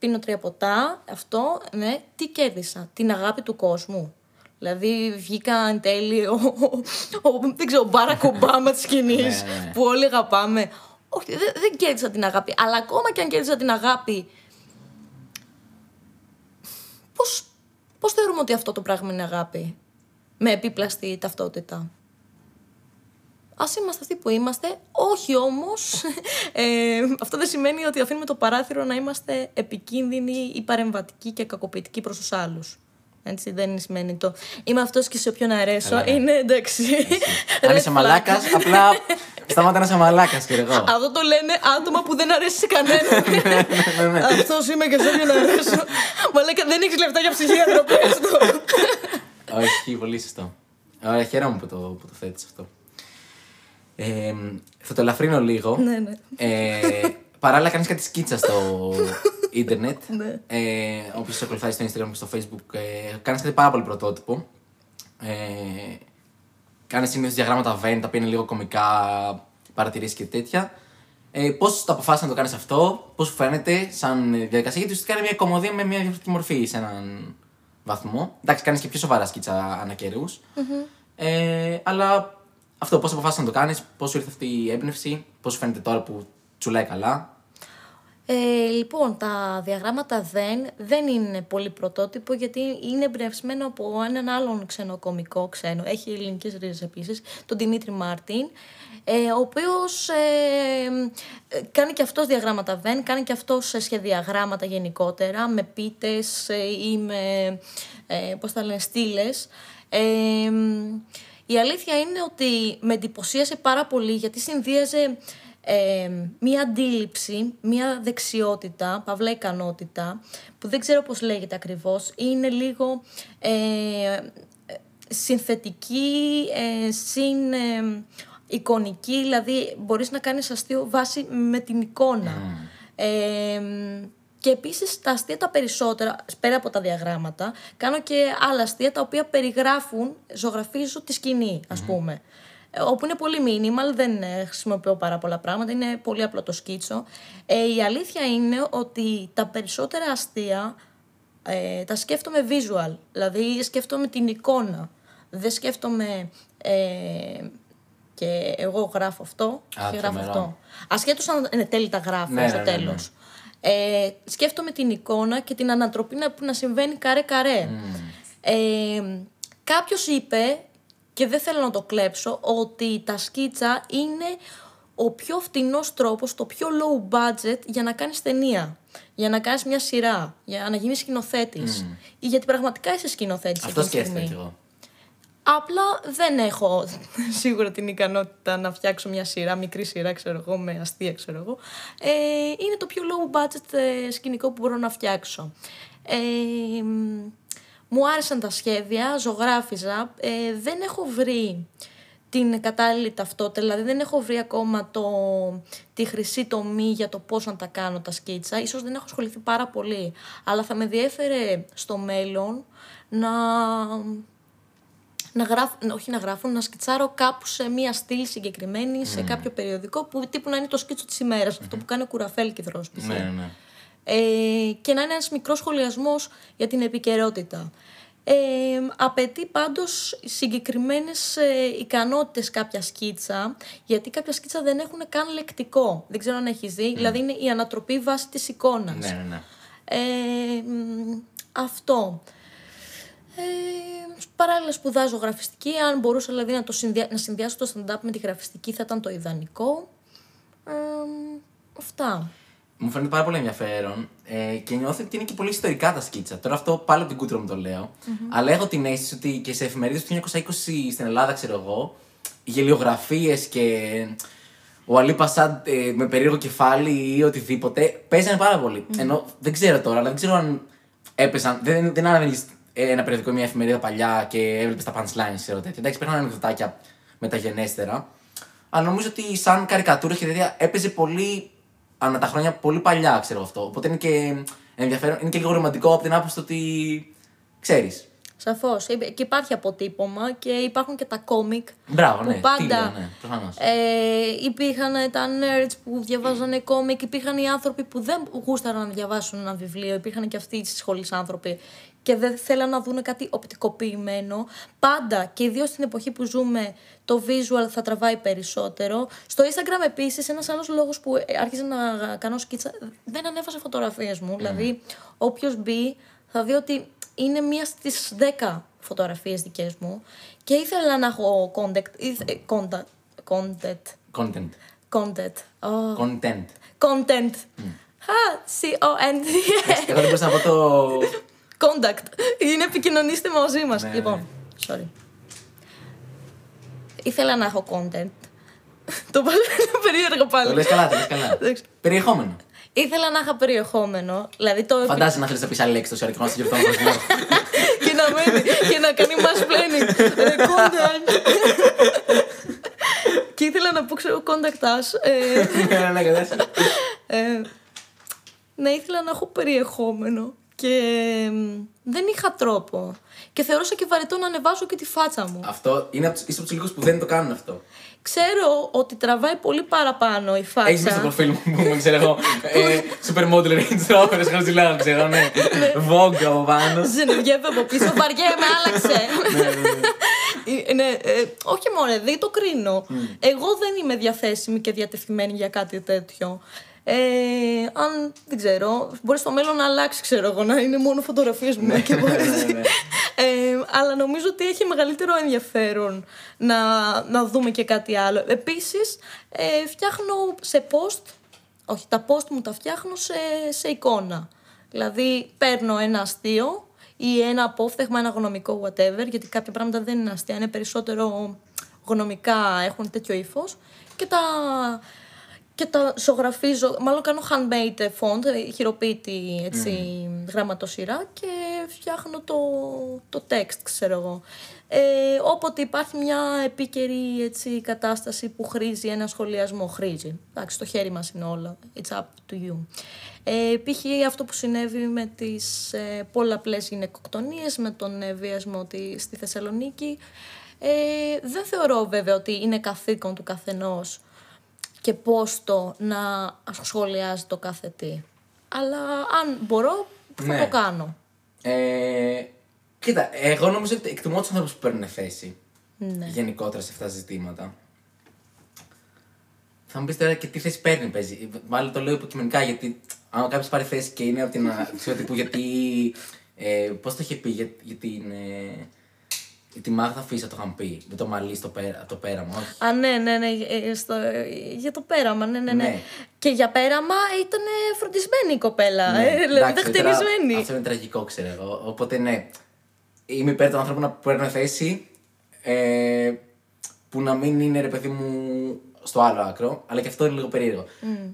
πίνω τρία ποτά, αυτό, ναι, τι κέρδισα. Την αγάπη του κόσμου. Δηλαδή βγήκα εν τέλει ο, ο, ο- δεν ξέρω, ο Μπάρακ Ομπάμα της σκηνής Ναι, ναι. που όλοι αγαπάμε. Όχι, δεν, δεν κέρδισα την αγάπη. Αλλά ακόμα και αν κέρδισα την αγάπη, πώς, πώς θεωρούμε ότι αυτό το πράγμα είναι αγάπη με επίπλαστη ταυτότητα; Α είμαστε αυτοί που είμαστε, όχι όμως. Ε, αυτό δεν σημαίνει ότι αφήνουμε το παράθυρο να είμαστε επικίνδυνοι ή παρεμβατικοί και κακοποιητικοί προς τους άλλους. Έτσι δεν σημαίνει το. Είμαι αυτός και σε όποιον αρέσω. Καλά, ναι. Είναι εντάξει. Αν Red είσαι flag. μαλάκα, απλά σταμάτα να είσαι μαλάκας, ξέρω εγώ. Αυτό το λένε άτομα που δεν αρέσει σε κανέναν. Αυτός είμαι και σε όποιον αρέσω. Μαλάκα δεν έχεις λεφτά για ψυχίατρο, πες το. Όχι, πολύ σωστό. Ωραία, χαίρομαι που το, που το θέτεις αυτό. Ε, θα το ελαφρύνω λίγο. Ναι, ναι. Ε, παράλληλα, κάνεις κάτι σκίτσα στο ίντερνετ. Ναι. Ε, Όποιος σε ακολουθάει στο Instagram και στο Facebook, ε, κάνεις κάτι πάρα πολύ πρωτότυπο. Ε, κάνεις συνήθως διαγράμματα Venn, τα οποία είναι λίγο κομικά, παρατηρήσεις και τέτοια. Ε, Πώς το αποφάσισες να το κάνεις αυτό, πώς σου φαίνεται σαν διαδικασία, γιατί ουσιαστικά είναι μια κομμωδία με μια διαφορετική μορφή σε έναν βαθμό. Εντάξει, κάνεις και πιο σοβαρά σκίτσα ανά καιρούς. Ε, αλλά αυτό, πώς αποφάσισες να το κάνεις, πώς σου ήρθε αυτή η έμπνευση, πώς σου φαίνεται τώρα που τσουλάει καλά; Ε, λοιπόν, τα διαγράμματα δεν, δεν είναι πολύ πρωτότυπο γιατί είναι εμπνευσμένο από έναν άλλον ξένο κομικό, ξένο, έχει ελληνικές ρίζες επίσης, τον Δημήτρη Μάρτιν, ε, ο οποίος ε, ε, κάνει και αυτός διαγράμματα βεν, κάνει και αυτός ε, σχεδιαγράμματα γενικότερα, με πίτες ε, ή με, ε, πώς τα λένε, στήλες. Ε, η αλήθεια είναι ότι με εντυπωσίασε πάρα πολύ γιατί συνδύαζε ε, μία αντίληψη, μία δεξιότητα, παύλα ικανότητα, που δεν ξέρω πώς λέγεται ακριβώς, είναι λίγο ε, συνθετική, ε, συν ε, εικονική, δηλαδή μπορείς να κάνεις αστείο βάση με την εικόνα. Ε, και επίσης τα αστεία τα περισσότερα, πέρα από τα διαγράμματα, κάνω και άλλα αστεία τα οποία περιγράφουν, ζωγραφίζω τη σκηνή, ας πούμε. Ε, Όπου είναι πολύ minimal, δεν ε, χρησιμοποιώ πάρα πολλά πράγματα, είναι πολύ απλό το σκίτσο. Ε, η αλήθεια είναι ότι τα περισσότερα αστεία ε, τα σκέφτομαι visual, δηλαδή σκέφτομαι την εικόνα. Δεν σκέφτομαι ε, και εγώ γράφω αυτό Α, και γράφω τρομερό. αυτό. Ασχέτως αν είναι τέλει τα γράφω Ναι, στο ναι, ναι, ναι. τέλος. Ε, σκέφτομαι την εικόνα και την ανατροπή να- που να συμβαίνει καρέ-καρέ. Ε, κάποιος είπε, και δεν θέλω να το κλέψω, ότι τα σκίτσα είναι ο πιο φτηνός τρόπος, το πιο low budget για να κάνεις ταινία. Για να κάνεις μια σειρά, για να γίνεις σκηνοθέτης. Ή γιατί πραγματικά είσαι σκηνοθέτης Αυτό εκείνη τη σκέφτηκα στιγμή. κι εγώ. Απλά δεν έχω σίγουρα την ικανότητα να φτιάξω μια σειρά, μικρή σειρά, ξέρω εγώ, με αστεία, ξέρω εγώ. Ε, είναι το πιο low budget ε, σκηνικό που μπορώ να φτιάξω. Ε, μ, μου άρεσαν τα σχέδια, ζωγράφιζα. Ε, δεν έχω βρει την κατάλληλη ταυτότητα, δηλαδή δεν έχω βρει ακόμα το, τη χρυσή τομή για το πώς να τα κάνω τα σκίτσα. Ίσως δεν έχω ασχοληθεί πάρα πολύ, αλλά θα με διέφερε στο μέλλον να να γράφω, όχι να γράφω, να σκιτσάρω κάπου σε μία στήλη συγκεκριμένη, σε κάποιο περιοδικό, που τύπου να είναι το σκίτσο της ημέρας, αυτό που κάνει ο Κουραφέλκυθρος. π.χ. Ναι, ναι, ναι. Ε, και να είναι ένας μικρός σχολιασμός για την επικαιρότητα. Ε, απαιτεί πάντως συγκεκριμένες ε, ικανότητες κάποια σκίτσα, γιατί κάποια σκίτσα δεν έχουν καν λεκτικό. Δεν ξέρω αν έχεις δει, δηλαδή είναι η ανατροπή βάσει της εικόνας. ναι, ναι, ναι. Ε, μ, αυτό. Ε, παράλληλα σπουδάζω γραφιστική. Αν μπορούσα δηλαδή να, το συνδυα... να συνδυάσω το stand-up με τη γραφιστική θα ήταν το ιδανικό. Ε, αυτά. Μου φαίνεται πάρα πολύ ενδιαφέρον ε, και νιώθω ότι είναι και πολύ ιστορικά τα σκίτσα. Τώρα αυτό πάλι από την κούτρα μου το λέω. Αλλά έχω την αίσθηση ότι και σε εφημερίδες του 1920 στην Ελλάδα, ξέρω εγώ, γελιογραφίες και ο Αλή Πασάντ ε, με περίεργο κεφάλι ή οτιδήποτε παίζανε πάρα πολύ. Ενώ δεν ξέρω τώρα, αλλά δεν ξέρω αν έπαιζαν. Δεν, δεν αναβαίνει ένα περιοδικό ή μια εφημερίδα παλιά και έβλεπες τα punchlines, ξέρω τέτοια. Εντάξει, υπήρχαν ανεκδοτάκια μεταγενέστερα. Αλλά νομίζω ότι σαν καρικατούρα και τέτοια έπαιζε πολύ ανά τα χρόνια πολύ παλιά, ξέρω αυτό. Οπότε είναι και ενδιαφέρον, είναι και λίγο ρομαντικό από την άποψη ότι ξέρεις. Σαφώς. Και υπάρχει αποτύπωμα και υπάρχουν και τα κόμικ. Μπράβο, που ναι. πάντα Τίλια, ναι, προφανώς. ε, υπήρχαν τα nerds που διαβάζανε κόμικ, υπήρχαν οι άνθρωποι που δεν γούσταραν να διαβάσουν ένα βιβλίο, υπήρχαν και αυτοί τη σχολή άνθρωποι και δεν θέλαν να δουν κάτι οπτικοποιημένο. Πάντα και ιδίω στην εποχή που ζούμε, το visual θα τραβάει περισσότερο. Στο Instagram επίση, ένα άλλο λόγο που άρχισα να κάνω σκίτσα, δεν ανέβασα φωτογραφίε μου. Δηλαδή, όποιο μπει θα δει ότι είναι μία στι 10 φωτογραφίε δικέ μου και ήθελα να έχω contact, ήθε- contact, content, Content. content, oh, Content. content. Ha, C-O-N-T. Εγώ δεν μπορούσα να πω το. Contact. Είναι επικοινωνήστε μαζί μας. Ναι, λοιπόν, sorry. Ήθελα να έχω content. το πάλι είναι περίεργο πάλι. Το λες καλά, το λες καλά. Εντάξει. Περιεχόμενο. Ήθελα να είχα περιεχόμενο. Δηλαδή το. Φαντάζεσαι να θέλεις να πεις άλλη λέξη τόση ώρα και να σε διορθώνω χωρίς λόγο. και να μένει και να κάνει mansplaining. Ε, contact. και ήθελα να πω, ξέρω, contact us. Ε, Ναι, ναι, κατάσταση. ε, ναι, ήθελα να έχω περιεχόμενο και μ, δεν είχα τρόπο. Και θεωρούσα και βαρετό να ανεβάσω και τη φάτσα μου. Αυτό είναι από, είσαι από τους λίγους που δεν το κάνουν αυτό. Ξέρω ότι τραβάει πολύ παραπάνω η φάτσα. Έχεις μέσα στο προφίλ μου που ξέρω εγώ. ε, Supermodel Range Rover, χαρτζιλάγα, ξέρω, ναι. Vogue από πάνω. Ζενεβιέβαι από πίσω, βαριέμαι, άλλαξε. ναι, ναι, ναι. Ε, ναι, ε, όχι μόνο, δεν το κρίνω. Εγώ δεν είμαι διαθέσιμη και διατεθειμένη για κάτι τέτοιο. Ε, αν δεν ξέρω, μπορεί στο μέλλον να αλλάξει, ξέρω εγώ, να είναι μόνο φωτογραφίες μου και μπορείς. ε, αλλά νομίζω ότι έχει μεγαλύτερο ενδιαφέρον να, να δούμε και κάτι άλλο. Επίσης, ε, φτιάχνω σε post, όχι, τα post μου τα φτιάχνω σε, σε εικόνα. Δηλαδή, παίρνω ένα αστείο ή ένα απόφθεγμα, ένα γνωμικό, whatever, γιατί κάποια πράγματα δεν είναι αστεία, είναι περισσότερο γνωμικά, έχουν τέτοιο ύφος. Και τα, και τα ζωγραφίζω, μάλλον κάνω handmade font, χειροποίητη έτσι, mm. γραμματοσυρά και φτιάχνω το, το text, ξέρω εγώ. Ε, όποτε υπάρχει μια επίκαιρη έτσι, κατάσταση που χρήζει ένα σχολιασμό, χρήζει. Εντάξει, στο χέρι μας είναι όλα. It's up to you. Ε, π.χ. αυτό που συνέβη με τις ε, πολλαπλές γυναικοκτονίες, με τον ε, βιασμό στη Θεσσαλονίκη. Ε, δεν θεωρώ βέβαια ότι είναι καθήκον του καθενός και πώς το να σχολιάζει το κάθε τι. Αλλά αν μπορώ, θα Ναι. το κάνω. Ε, κοίτα, εγώ νομίζω ότι εκτιμώ τους ανθρώπους που παίρνουν θέση Ναι. γενικότερα σε αυτά τα ζητήματα. Θα μου πεις τώρα και τι θέση παίρνει, παίζει. Μάλλον το λέω υποκειμενικά γιατί αν κάποιος πάρει θέση και είναι από την αξιότυπου, γιατί. Ε, Πώς το είχε πει για, για την. Ε, για τη Μάγδα Φίσα το είχαν πει. Με το μαλλί στο πέρα, το πέραμα, όχι. Α, ναι, ναι, ναι, ε, στο, για το πέραμα, ναι, ναι, ναι. Ναι. Και για πέραμα ήταν φροντισμένη η κοπέλα, Ναι, ε, δηλαδή εντάξει, δεχτενισμένη. τώρα Αυτό είναι τραγικό, ξέρω εγώ. Οπότε ναι. Είμαι υπέρ των ανθρώπων να παίρνουν θέση ε, που να μην είναι ρε παιδί μου στο άλλο άκρο, αλλά και αυτό είναι λίγο περίεργο.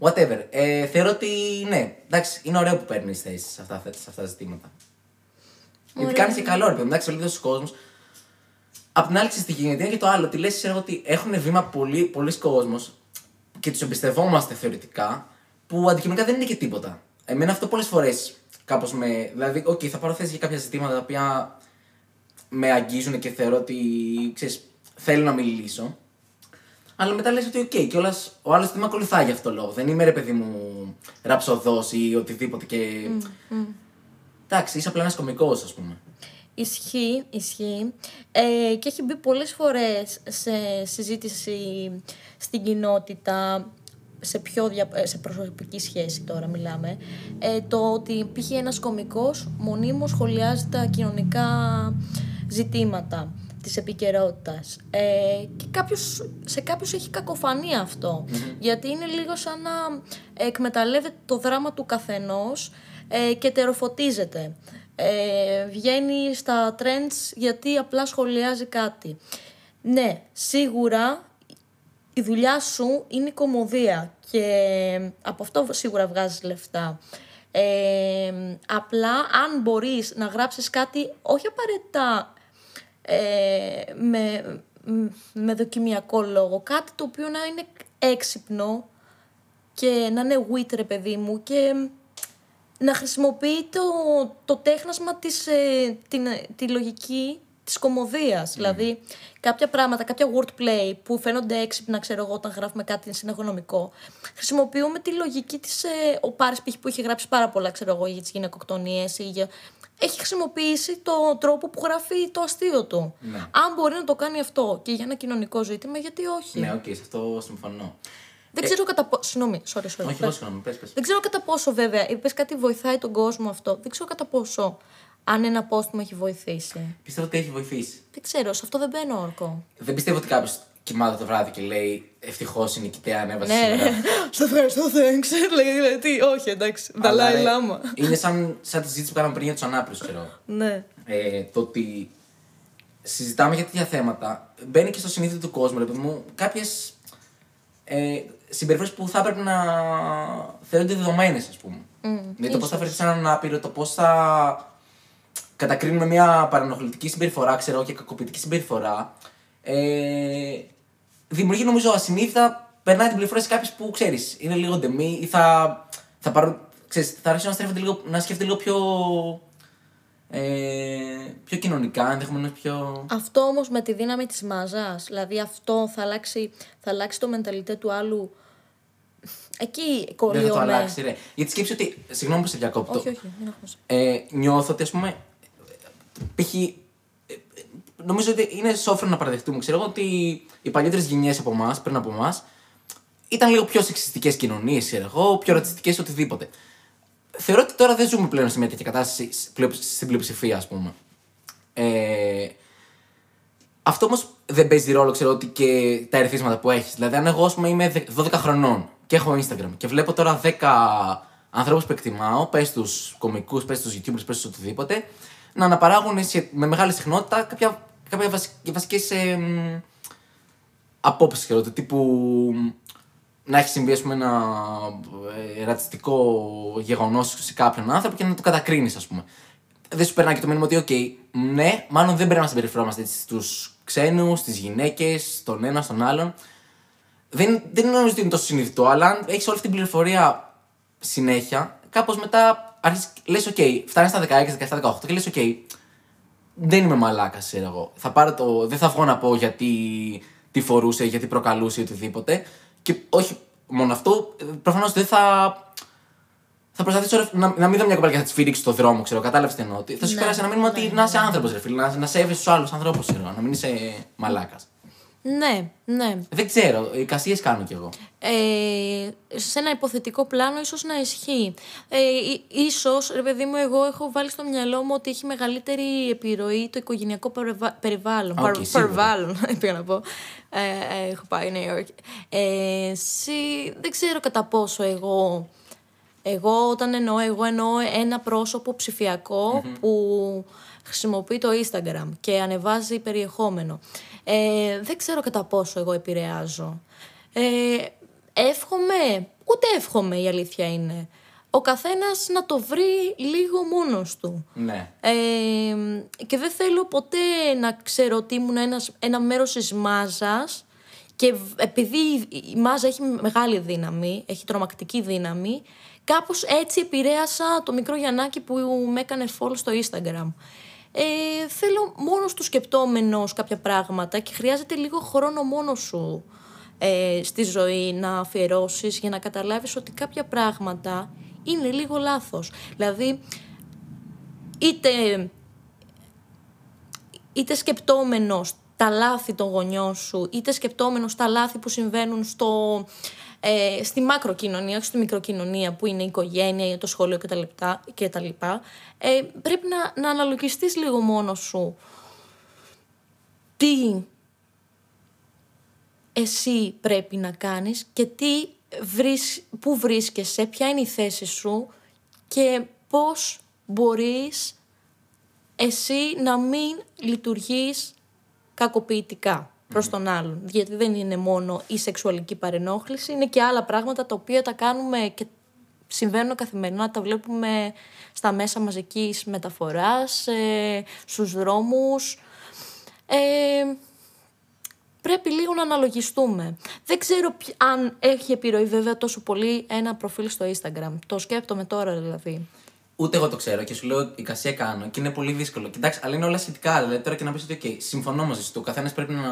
Whatever. Ε, θεωρώ ότι ναι, εντάξει, είναι ωραίο που παίρνεις θέση σε αυτά, σε αυτά τα ζητήματα. Γιατί κάνεις και καλό, ρε παιδί μου. Εντάξει, ο λίγο κόσμο. Απ' την άλλη, ξέρεις τι γίνεται, είναι και το άλλο. Ότι λες, ξέρω ότι έχουν βήμα πολλοί, πολλοί κόσμος και τους εμπιστευόμαστε θεωρητικά, που αντικειμενικά δεν είναι και τίποτα. Εμένα αυτό πολλές φορές κάπως με. Δηλαδή, οκ, θα πάρω θέση για κάποια ζητήματα τα οποία με αγγίζουν και θεωρώ ότι ξέρεις, θέλω να μιλήσω. Αλλά μετά λες ότι οκ, και ο άλλος δεν με ακολουθάει για αυτό το λόγο. Δεν είμαι ρε παιδί μου ραψοδός ή οτιδήποτε και. Εντάξει, είσαι απλά ένας κωμικός, ας πούμε. Ισχύει, ισχύει. Ε, και έχει μπει πολλές φορές σε συζήτηση στην κοινότητα, σε, πιο δια... ε, σε προσωπική σχέση τώρα μιλάμε, ε, το ότι π.χ. ένας κωμικός μονίμως σχολιάζει τα κοινωνικά ζητήματα της επικαιρότητας. Ε, και κάποιος, σε κάποιους έχει κακοφανεί αυτό, γιατί είναι λίγο σαν να εκμεταλλεύεται το δράμα του καθενός ε, και τεροφωτίζεται. Ε, βγαίνει στα trends γιατί απλά σχολιάζει κάτι. Ναι, σίγουρα η δουλειά σου είναι η κομμωδία και από αυτό σίγουρα βγάζεις λεφτά. Ε, απλά αν μπορείς να γράψεις κάτι όχι απαραίτητα ε, με, μ, με δοκιμιακό λόγο, κάτι το οποίο να είναι έξυπνο και να είναι wit ρε παιδί μου και να χρησιμοποιεί το, το τέχνασμα της, ε, την, τη λογική της κομμωδίας. Δηλαδή, κάποια πράγματα, κάποια wordplay που φαίνονται έξυπνα, ξέρω εγώ, όταν γράφουμε κάτι συνεχονομικό, χρησιμοποιούμε τη λογική της... Ε, ο Πάρης π.χ. που έχει γράψει πάρα πολλά, ξέρω εγώ, για τις γυναικοκτονίες ή για... Έχει χρησιμοποιήσει το τρόπο που γράφει το αστείο του. Ναι. Αν μπορεί να το κάνει αυτό και για ένα κοινωνικό ζήτημα, γιατί όχι; Ναι, οκ, σε αυτό συμφωνώ. Δεν ξέρω κατά πόσο. Συγγνώμη, sorry, sorry. Όχι, πες. εγώ συγγνώμη, πες, πες. Δεν ξέρω κατά πόσο βέβαια. Είπες κάτι βοηθάει τον κόσμο αυτό. Δεν ξέρω κατά πόσο. Αν ένα post μου έχει βοηθήσει. Πιστεύω ότι έχει βοηθήσει. Δεν ξέρω, σε αυτό δεν μπαίνω όρκο. Δεν πιστεύω ότι κάποιος κοιμάται το βράδυ και λέει Ευτυχώς η νικητέα ανέβασε Ναι, σήμερα. στο ευχαριστώ, thanks. Λέει, λέει, τι, όχι, εντάξει. Αλλά, Δαλάι ρε, Λάμα. Είναι σαν, σαν τη συζήτηση που κάναμε πριν για τους ανάπηρους, ξέρω. Ναι. Ε, το ότι συζητάμε για τέτοια θέματα μπαίνει και στο συνείδητο του κόσμου, ρε παιδί μου, κάποιες ε, συμπεριφορές που θα έπρεπε να θεωρούνται δεδομένες, ας πούμε. δηλαδή το πώς θα φέρει σε έναν άπειρο, το πώς θα κατακρίνουμε μια παρανοχλητική συμπεριφορά, ξέρω και κακοποιητική συμπεριφορά. Ε, δημιουργεί νομίζω ασυνείδητα, περνάει την πληροφορία σε κάποιους που ξέρεις, είναι λίγο ντεμή ή θα, θα, πάρουν, ξέρεις, θα αρχίσουν να, στρέφονται λίγο, να σκέφτονται λίγο πιο Ε, πιο κοινωνικά, ενδεχομένω πιο. Αυτό όμως με τη δύναμη της μάζας, δηλαδή αυτό θα αλλάξει, θα αλλάξει το μενταλιτέ του άλλου. Εκεί Δεν θα το κολλείω αλλάξει, ρε. Γιατί σκέψει ότι. Συγγνώμη που σε διακόπτω. Όχι, όχι, μην αγχώσαι. Ε, νιώθω ότι, ας πούμε. Π.χ. ε, ε, Νομίζω ότι είναι σόφρο να παραδεχτούμε. Ξέρω εγώ ότι οι παλιότερες γενιές από εμάς, πριν από εμάς, ήταν λίγο πιο σεξιστικές κοινωνίες, ξέρω εγώ, πιο ρατσιστικές οτιδήποτε. Θεωρώ ότι τώρα δεν ζούμε πλέον σε μια τέτοια κατάσταση σ- πλεο- στην πλειοψηφία, ας πούμε. Ε, αυτό όμως δεν παίζει ρόλο, ξέρω ότι και τα ερεθίσματα που έχεις. Δηλαδή, αν εγώ ας πούμε, είμαι δε- 12 χρονών και έχω Instagram και βλέπω τώρα 10 ανθρώπους που εκτιμάω, πες τους κομικούς, πες τους YouTubers, πες τους οτιδήποτε, να αναπαράγουν σε- με μεγάλη συχνότητα κάποια, κάποια βασικές ε, μ, απόψεις, ξέρω, του τύπου να έχει συμβεί ας πούμε, ένα ε, ρατσιστικό γεγονός σε κάποιον άνθρωπο και να το κατακρίνεις, ας πούμε. Δεν σου περνάει και το μήνυμα ότι, οκ, ναι, μάλλον δεν πρέπει να συμπεριφερόμαστε έτσι στους ξένους, στις γυναίκες, στον ένα, στον άλλον. Δεν, δεν νομίζω ότι είναι τόσο συνειδητό, αλλά αν έχεις όλη αυτή την πληροφορία συνέχεια, κάπως μετά αρχίζεις, λες, οκ, φτάνεις στα 16, 17, 18 και λες, οκ, δεν είμαι μαλάκας, ξέρω εγώ. Θα πάρω το, δεν θα βγω να πω γιατί τι φορούσε, γιατί προκαλούσε ή οτιδήποτε. Και όχι μόνο αυτό, προφανώς δεν θα. Θα προσπαθήσω ρε, να, να μην δω μια κοπέλα και θα της σφυρίξει στο δρόμο, ξέρω. Κατάλαβες τι εννοώ. ότι Θα σου Ναι, περάσει ένα μήνυμα ότι να είσαι άνθρωπος, ρε φίλε, να, να σέβεσαι τους άλλους ανθρώπους, ξέρω. Να μην είσαι μαλάκας. Ναι, ναι. Δεν ξέρω, εικασίες κάνω κι εγώ. Ε, σε ένα υποθετικό πλάνο ίσως να ισχύει. Ε, ί- ίσως, ρε παιδί μου, εγώ έχω βάλει στο μυαλό μου ότι έχει μεγαλύτερη επιρροή το οικογενειακό περιβα- περιβάλλον. Οκ, Παρ- σίγουρα. περιβάλλον, πήγα να πω. Ε, ε, έχω πάει Νέα Υόρκη. Ε, εσύ, δεν ξέρω κατά πόσο εγώ... Εγώ όταν εννοώ, εγώ εννοώ ένα πρόσωπο ψηφιακό που χρησιμοποιεί το Instagram και ανεβάζει περιεχόμενο. Ε, δεν ξέρω κατά πόσο εγώ επηρεάζω. Ε, εύχομαι, ούτε εύχομαι η αλήθεια είναι. Ο καθένας να το βρει λίγο μόνος του. Ναι. Ε, και δεν θέλω ποτέ να ξέρω ότι ήμουν ένας, ένα μέρος της μάζας και β- επειδή η- η μάζα έχει μεγάλη δύναμη, έχει τρομακτική δύναμη, κάπως έτσι επηρέασα το μικρό Γιαννάκι που με έκανε follow στο Instagram. Ε, θέλω μόνος του σκεπτόμενος κάποια πράγματα και χρειάζεται λίγο χρόνο μόνος σου ε, στη ζωή να αφιερώσεις για να καταλάβεις ότι κάποια πράγματα είναι λίγο λάθος. Δηλαδή, είτε, είτε σκεπτόμενος τα λάθη των γονιών σου, είτε σκεπτόμενος τα λάθη που συμβαίνουν στο, ε, στη μακροκοινωνία, όχι στη μικροκοινωνία που είναι η οικογένεια, το σχολείο κτλ. κτλ. Ε, πρέπει να, να αναλογιστείς λίγο μόνος σου τι εσύ πρέπει να κάνεις και τι βρεις, πού βρίσκεσαι, ποια είναι η θέση σου και πώς μπορείς εσύ να μην λειτουργείς κακοποιητικά προς τον άλλον. Γιατί δεν είναι μόνο η σεξουαλική παρενόχληση, είναι και άλλα πράγματα τα οποία τα κάνουμε και συμβαίνουν καθημερινά, τα βλέπουμε στα μέσα μαζικής μεταφοράς, ε, στους δρόμους. Ε, πρέπει λίγο να αναλογιστούμε. Δεν ξέρω ποι- αν έχει επιρροή βέβαια τόσο πολύ ένα προφίλ στο Instagram. Το σκέπτομαι τώρα δηλαδή. Ούτε εγώ το ξέρω και σου λέω εικασία κάνω και είναι πολύ δύσκολο. Κοιτάξτε, αλλά είναι όλα σχετικά. Δηλαδή τώρα και να πεις ότι, OK, συμφωνώ μαζί σου. Ο καθένας πρέπει να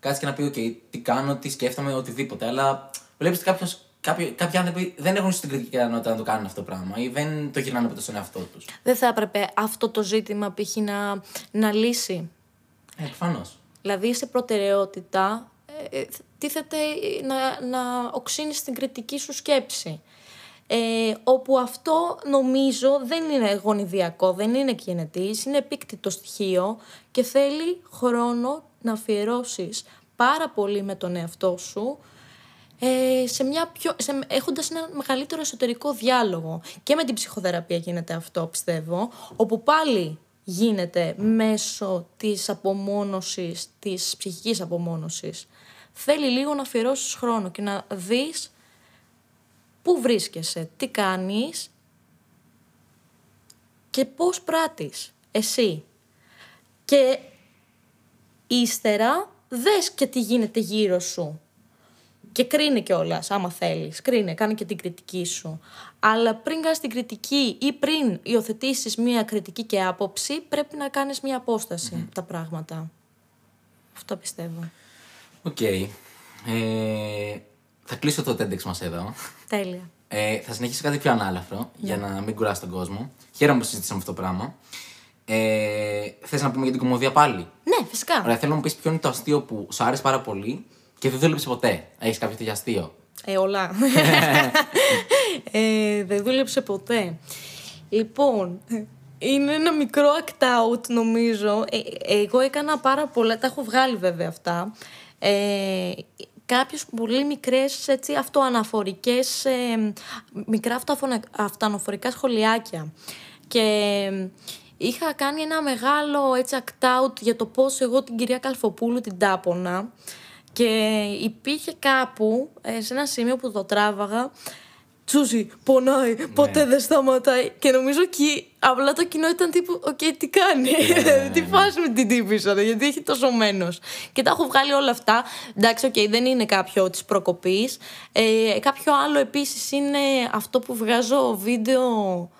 κάτσει και να πει, OK, τι κάνω, τι σκέφτομαι, οτιδήποτε. Αλλά βλέπεις κάποιος. Κάποιοι, κάποιοι άνθρωποι δεν έχουν στην κριτική ικανότητα να το κάνουν αυτό το πράγμα ή δεν το γυρνάνε ποτέ στον εαυτό τους. Δεν θα έπρεπε αυτό το ζήτημα π.χ. να, να λύσει. Ε, προφανώς. Δηλαδή σε προτεραιότητα ε, ε, τίθεται να, να οξύνεις την κριτική σου σκέψη. Ε, όπου αυτό νομίζω δεν είναι γονιδιακό, δεν είναι κινητής, είναι επίκτητο στοιχείο και θέλει χρόνο να αφιερώσεις πάρα πολύ με τον εαυτό σου ε, σε μια πιο, σε, έχοντας ένα μεγαλύτερο εσωτερικό διάλογο. Και με την ψυχοθεραπεία γίνεται αυτό, πιστεύω, όπου πάλι γίνεται μέσω της απομόνωσης, της ψυχικής απομόνωσης. Θέλει λίγο να αφιερώσεις χρόνο και να δεις πού βρίσκεσαι, τι κάνεις και πώς πράττεις εσύ. Και ύστερα δες και τι γίνεται γύρω σου Και κρίνε κιόλας, άμα θέλεις. Κρίνε, κάνε και την κριτική σου. Αλλά πριν κάνεις την κριτική ή πριν υιοθετήσεις μία κριτική και άποψη, πρέπει να κάνεις μία απόσταση από τα πράγματα. Αυτό πιστεύω. Οκ. Ε, θα κλείσω το TEDx μας εδώ. Τέλεια. Ε, θα συνεχίσω κάτι πιο ανάλαφρο για να μην κουράσει τον κόσμο. Χαίρομαι που συζητήσαμε αυτό το πράγμα. Ε, Θες να πούμε για την κομμωδία πάλι; Ναι, φυσικά. Ωραία, θέλω να μου πεις ποιο είναι το αστείο που σου άρεσε πάρα πολύ και δεν δούλεψε ποτέ. Έχεις κάποιο τέτοιο αστείο; Ε, όλα. ε, δεν δούλεψε ποτέ. Λοιπόν, είναι ένα μικρό act out νομίζω. Ε, εγώ έκανα πάρα πολλά, τα έχω βγάλει βέβαια αυτά. Ε, κάποιες πολύ μικρές έτσι, αυτοαναφορικές, ε, μικρά αυτοαφωνα- αυτοαναφορικά σχολιάκια. Και ε, είχα κάνει ένα μεγάλο έτσι act out για το πώς εγώ την κυρία Καλφοπούλου την τάπωνα και υπήρχε κάπου ε, σε ένα σημείο που το τράβαγα Τσούζει, πονάει, ποτέ δεν σταματάει. Και νομίζω εκεί απλά το κοινό ήταν τύπου, οκ, τι κάνει, τι φάση με την τύπισσα, ρε, γιατί έχει τόσο μένος. Και τα έχω βγάλει όλα αυτά. Εντάξει, οκ, δεν είναι κάποιο της προκοπής. Ε, κάποιο άλλο επίσης είναι αυτό που βγάζω βίντεο η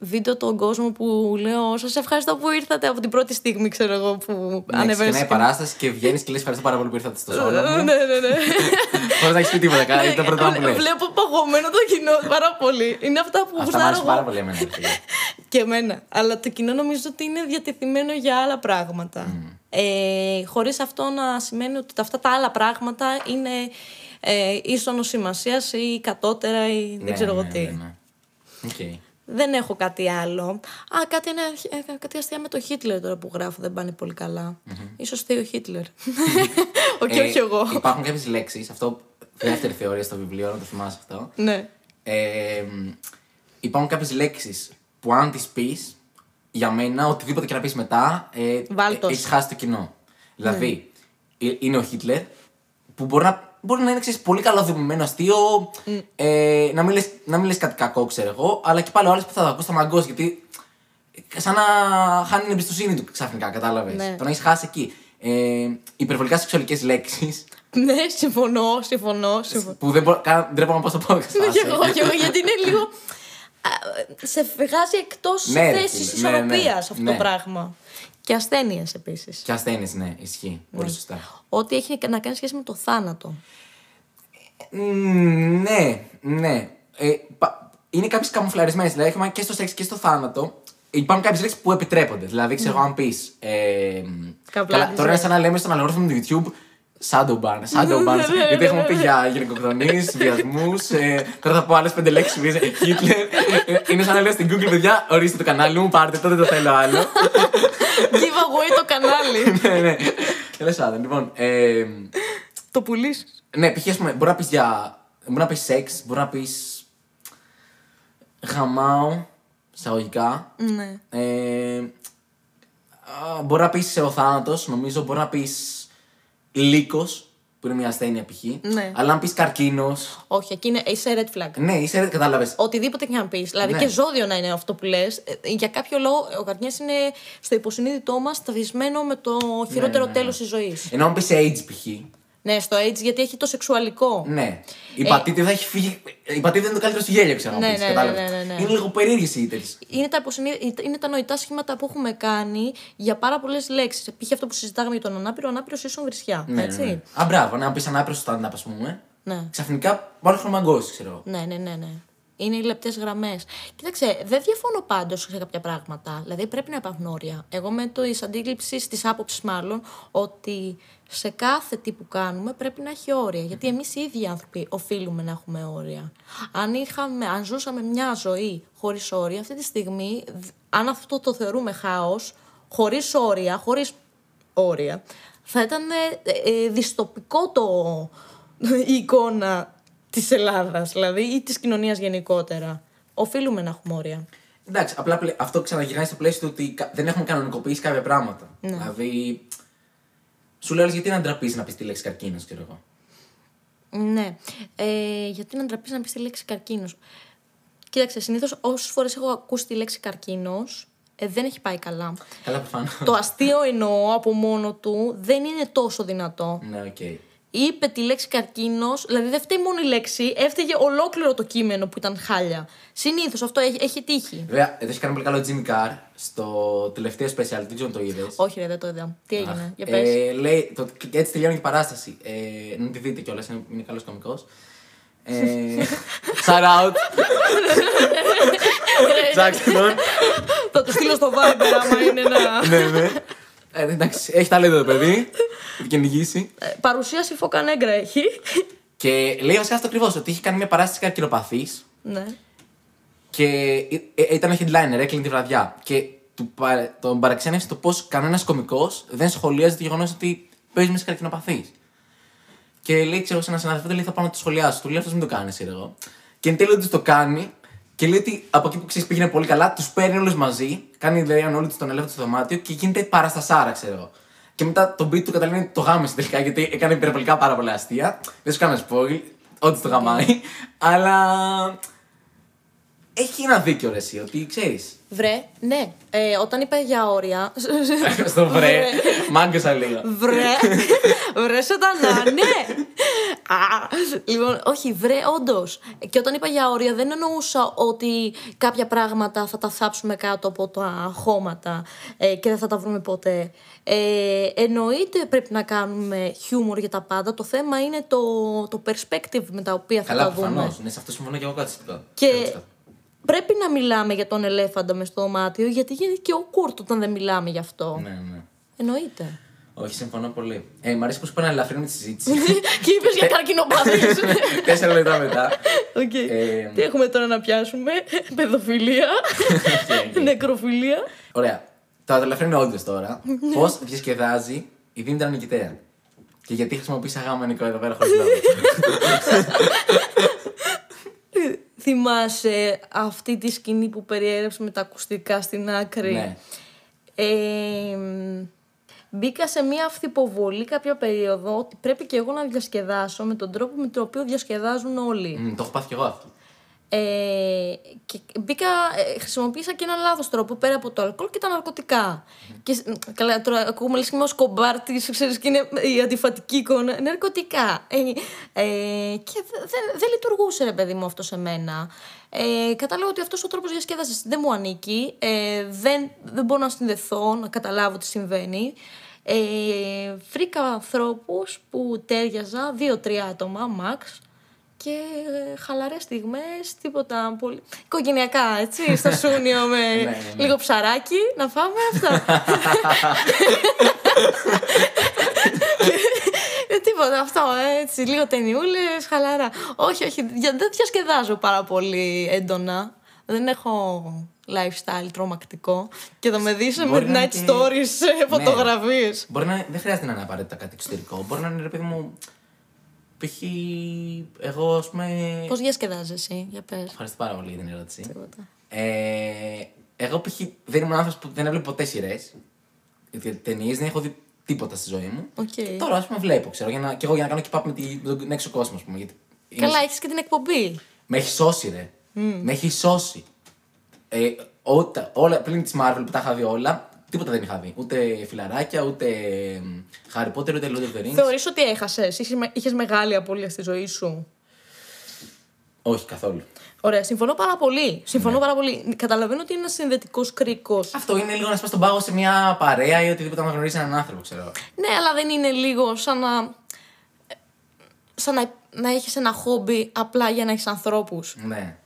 βίντεο τον κόσμο που λέω Σας ευχαριστώ που ήρθατε από την πρώτη στιγμή, ξέρω εγώ, που Ναι, ανεβαίνω. ξεκινάει η παράσταση και βγαίνεις και λες: Ευχαριστώ πάρα πολύ που ήρθατε στο σόου Ναι, μου. ναι, ναι. Χωρίς να έχεις πει τίποτα. Κάτι το πρώτο που λες. Βλέπω παγωμένο το κοινό πάρα πολύ. Είναι αυτά που Αυτά μου γουστάρω άρεσε πάρα εγώ. πολύ εμένα. ρε φίλε. Και εμένα. Αλλά το κοινό νομίζω ότι είναι διατεθειμένο για άλλα πράγματα. Ε, Χωρίς αυτό να σημαίνει ότι αυτά τα άλλα πράγματα είναι ε, ήσσονος σημασίας ή κατώτερα ή δεν Ναι, ξέρω εγώ ναι, τι. ναι, ναι. Οκ. Δεν έχω κάτι άλλο. Α, κάτι, ένα, ε, κάτι αστεία με το Χίτλερ τώρα που γράφω δεν πάνε πολύ καλά. Ίσως θέλει ο Χίτλερ. Όχι, Ε, όχι εγώ. Υπάρχουν κάποιες λέξεις. Αυτό δεύτερη θεωρία στο βιβλίο, να το θυμάσαι αυτό. ναι. Ε, μ, υπάρχουν κάποιες λέξεις που αν τις πεις, για μένα, οτιδήποτε και να πεις μετά, ε, Βάλτος. έχεις χάσει το κοινό. Δηλαδή, ε, είναι ο Χίτλερ, που μπορεί να, μπορεί να είναι ξέρεις, πολύ καλό δημιουργημένο αστείο, ε, να, μην λες, να μην λες κάτι κακό, ξέρω εγώ, αλλά και πάλι ο άλλος που θα το ακούσει θα μαγκώσει, γιατί ε, σαν να χάνει την εμπιστοσύνη του ξαφνικά, κατάλαβες. Ναι. Τον έχεις χάσει εκεί. Ε, υπερβολικά σεξουαλικές λέξεις ναι, συμφωνώ, συμφωνώ. συμφωνώ. που δεν μπορώ, καν- δεν μπορώ να πω στο podcast. Ναι, φάση. και εγώ, και εγώ, γιατί είναι λίγο. α, σε βγάζει εκτός Ναι, ρε, θέση φίλε, ναι, ναι, ισορροπία αυτό ναι. το πράγμα. Και ασθένειες επίσης. Και ασθένειες, ναι, ισχύει. Πολύ σωστά. Ό,τι έχει να κάνει σχέση με το θάνατο. Μμμ, ναι, ναι. Ε, πα- είναι κάποιες καμουφλαρισμένες. Δηλαδή, έχουμε και στο σεξ και στο θάνατο. Υπάρχουν κάποιες λέξεις που επιτρέπονται. Δηλαδή, ξέρω Ναι. αν πεις. Ε, Καβλάδι, καλά, τώρα είναι σαν να λέμε στον αλγόριθμο του YouTube Shadow ban, shadow ban. γιατί έχουμε πει για γυναικοκτονίε, βιασμούς. Ε, τώρα θα πω άλλες πέντε λέξεις που είναι Hitler. Ε, είναι σαν να λέω στην Google, παιδιά, ορίστε το κανάλι μου, πάρτε το, δεν το θέλω άλλο. Giveaway το κανάλι. ναι, ναι. Τέλο πάντων, λοιπόν. Ε, το πουλήσει. ναι, π.χ. ας πούμε, μπορεί να πεις για. Μπορεί να πεις σεξ, μπορεί να πεις. Γαμάω, εισαγωγικά. Ναι. Ε, α, μπορεί να πεις ο θάνατος, νομίζω. Μπορεί να πεις λύκος, που είναι μια ασθένεια π.χ. Ναι. Αλλά αν πεις καρκίνος. Όχι, εκεί είναι, είσαι red flag. Ναι, είσαι, κατάλαβες. Οτιδήποτε και αν πεις. Δηλαδή Ναι. και ζώδιο να είναι αυτό που λες. Για κάποιο λόγο ο καρκίνος είναι στο υποσυνείδητό μας ταυτισμένο με το χειρότερο ναι, ναι. τέλος της ζωής. Ενώ αν πεις AIDS π.χ. Ναι, στο AIDS γιατί έχει το σεξουαλικό. Ναι. Η πατήτη θα έχει φύγει. Η πατήτη είναι το καλύτερο στο γέλιο, ξέρω Ναι, να πεις, ναι, ναι, κατάλαβες. ναι, ναι, ναι. Είναι λίγο περίεργες οι τέτοιε. Είναι τα, υποσυνείδη- είναι τα νοητά σχήματα που έχουμε κάνει για πάρα πολλές λέξεις. Π.χ. αυτό που συζητάγαμε για τον ανάπηρο, ανάπηρος ίσον βρισιά. Ναι, έτσι. ναι, ναι. Α, μπράβο, να πεις ανάπηρο στο stand-up, ας πούμε. Ναι. Ξαφνικά πάλι χρωμαγκώσει, ξέρω εγώ. Ναι, ναι, ναι, ναι. Είναι οι λεπτές γραμμές. Κοίταξε, δεν διαφωνώ πάντως σε κάποια πράγματα. Δηλαδή πρέπει να υπάρχουν όρια. Εγώ με το ει αντίληψη, τη άποψη μάλλον, ότι σε κάθε τι που κάνουμε πρέπει να έχει όρια. Γιατί εμείς οι ίδιοι άνθρωποι οφείλουμε να έχουμε όρια. Αν, είχαμε, αν ζούσαμε μια ζωή χωρίς όρια, αυτή τη στιγμή, δ- αν αυτό το θεωρούμε χάος, χωρίς όρια, χωρίς όρια, θα ήταν ε, ε, δυστοπικό το, η εικόνα της Ελλάδας, δηλαδή, ή της κοινωνίας γενικότερα. Οφείλουμε να έχουμε όρια. Εντάξει, απλά πλε- αυτό ξαναγυρνάει στο πλαίσιο του ότι κα- δεν έχουμε κανονικοποιήσει κάποια πράγματα. Ναι. Δηλαδή. Σου λέω γιατί να ντραπείς να πεις τη λέξη καρκίνος, ξέρω εγώ; Ναι. Ε, γιατί να ντραπείς να πεις τη λέξη καρκίνος; Κοίταξε, συνήθως όσες φορές έχω ακούσει τη λέξη καρκίνος, ε, δεν έχει πάει καλά. Καλά, προφανώς. Το αστείο εννοώ από μόνο του δεν είναι τόσο δυνατό. ναι, οκ. Είπε τη λέξη καρκίνος, δηλαδή δεν φταίει μόνο η λέξη, έφταιγε ολόκληρο το κείμενο που ήταν χάλια. Συνήθως αυτό έχει, έχει τύχει. Βέβαια, εδώ έχει κάνει πολύ καλό Jimmy Carr στο τελευταίο special, δεν ξέρω αν το είδες. Όχι, ρε, δεν το είδα. Τι έγινε, για πες. Ε, λέει, το, έτσι τελειώνει η παράσταση. Ε, να τη δείτε κιόλας, είναι, είναι καλός κωμικός. Ε, shout out. Jackson. Θα το στείλω στο Viber άμα είναι ένα. ναι, ναι. Ε, εντάξει, έχει ταλέντο το παιδί. Θα κυνηγήσει. Ε, Παρουσίαση φωκανέγκρα έχει. Και λέει βασικά αυτό ακριβώς, ότι είχε κάνει μια παράσταση καρκινοπαθής ναι. και ε, ε, ήταν headliner, έκλεινε τη βραδιά. Και του, παρα- τον παραξένευσε το πώς κανένας κωμικός δεν σχολίαζε το γεγονός ότι παίζει μες καρκινοπαθής. Και λέει, ξέρω, σε ένα συνάδελφο, λέει, θα πάω να το σχολιάσω. Του λέει αυτός μην το κάνεις, εγώ. Και εν τέλει ότι το κάνει και λέει ότι από εκεί που ξέρεις πήγαινε πολύ καλά, τους παίρνει όλους μαζί, κάνει δηλαδή όλοι του τον ελεύθερο στο δωμάτιο και γίνεται παραστασάρα, ξέρω εγώ. Και μετά το beat του καταλαβαίνει το γάμισε τελικά γιατί έκανε υπερβολικά πάρα πολλά αστεία. Δεν σου κάνω spoil, ό,τι στο γαμάει. Αλλά. Έχει ένα δίκιο ρε εσύ, ότι ξέρεις. Βρε, ναι. Ε, όταν είπα για όρια. Στο βρε, μάγκασα λίγο. Βρε, βρε σατανά, ναι. Α, λοιπόν, όχι, βρε, όντως. Και όταν είπα για όρια, δεν εννοούσα ότι κάποια πράγματα θα τα θάψουμε κάτω από τα χώματα ε, και δεν θα τα βρούμε ποτέ. Ε, εννοείται πρέπει να κάνουμε χιούμορ για τα πάντα. Το θέμα είναι το, το perspective με τα οποία θα Καλά, τα δούμε. προφανώς. Ναι, σε αυτό συμφωνώ και εγώ κάτι σχετικό. Και πρέπει να μιλάμε για τον ελέφαντα μες στο δωμάτιο, γιατί γίνεται και awkward όταν δεν μιλάμε γι' αυτό. Ναι, ναι. Εννοείται. Όχι, συμφωνώ πολύ. Ε, μ' αρέσει πώ είπα να ελαφρύνουμε τη συζήτηση. και είπες για καρκινοπάθηση. Τέσσερα λεπτά μετά. Οκ. Ε, Τι έχουμε τώρα να πιάσουμε; Παιδοφιλία. Νεκροφιλία. Ωραία. Θα ελαφρύνει όντως τώρα. Πώς διασκεδάζει η Δήμητρα Νικητέα; Και γιατί χρησιμοποιείς αγάμανικο εδώ πέρα χωρίς λόγο. Θυμάσαι αυτή τη σκηνή που περιέγραψε με τα ακουστικά στην άκρη; ναι. Ε, μ, μπήκα σε μια αυθυποβολή κάποια περίοδο ότι πρέπει και εγώ να διασκεδάσω με τον τρόπο με τον οποίο διασκεδάζουν όλοι. Μ, το έχω πάθει κι εγώ αυτό. Ε, και μπήκα, ε, χρησιμοποίησα και ένα λάθος τρόπο πέρα από το αλκοόλ και τα ναρκωτικά. Και, σ- μ, καλά, τώρα ακούμε λες και είμαι ο σκομπάρ της, ξέρεις, και είναι η αντιφατική εικόνα. Ναρκωτικά. Ε, ε, και δε- δεν δεν λειτουργούσε, ρε παιδί μου, αυτό σε μένα. Ε, κατάλαβα ότι αυτός ο τρόπος διασκέδασης δεν μου ανήκει. Ε, δεν, δεν μπορώ να συνδεθώ, να καταλάβω τι συμβαίνει. Ε, βρήκα ανθρώπους που τέριαζα, δύο-τρία άτομα, max, και ε, χαλαρές στιγμές, τίποτα πολύ... Οικογενειακά, έτσι, στο σούνιο με Ναι, ναι, ναι. λίγο ψαράκι, να φάμε αυτά. Ε, τίποτα, αυτό, έτσι, λίγο ταινιούλες, χαλαρά. Όχι, όχι, για- δεν διασκεδάζω πάρα πολύ έντονα. Δεν έχω lifestyle τρομακτικό. Και θα με δεις με Μπορεί να είναι night και- stories, ε, Ναι. φωτογραφίες. Μπορεί να, δεν χρειάζεται να είναι απαραίτητα κάτι εξωτερικό. Μπορεί να είναι ρε παιδί μου. Π.χ. εγώ, ας πούμε. Πώς διασκεδάζεις εσύ, για πες. Ευχαριστώ πάρα πολύ για την ερώτηση. Τίποτα. Ε, εγώ π.χ. δεν ήμουν άνθρωπος που δεν έβλεπε ποτέ σειρές. Ταινίες, δεν έχω δει τίποτα στη ζωή μου. Οκ. Τώρα, ας πούμε, βλέπω, ξέρω, για να, και εγώ για να κάνω keep up με, τη, με τον έξω κόσμο, ας πούμε. Γιατί είναι- Καλά, έχεις και την εκπομπή. Με έχει σώσει, ρε. Με έχει σώσει. Ε, ότα, όλα, πλην της Marvel που τα είχα δει όλα, τίποτα δεν είχα δει. Ούτε φιλαράκια, ούτε μ, Harry Potter, ούτε Lord of the Rings. Θεωρείς ότι έχασες, είχες, με- είχες μεγάλη απώλεια στη ζωή σου; Όχι καθόλου. Ωραία, συμφωνώ πάρα πολύ. Συμφωνώ πάρα πολύ. Καταλαβαίνω ότι είναι ένας συνδετικός κρίκος. Αυτό είναι λίγο να σπάσει τον πάγο σε μια παρέα ή οτιδήποτε να γνωρίσει έναν άνθρωπο, ξέρω. Ναι, αλλά δεν είναι λίγο σαν να. σαν να, να έχεις ένα χόμπι απλά για να έχεις ανθρώπους. Ναι.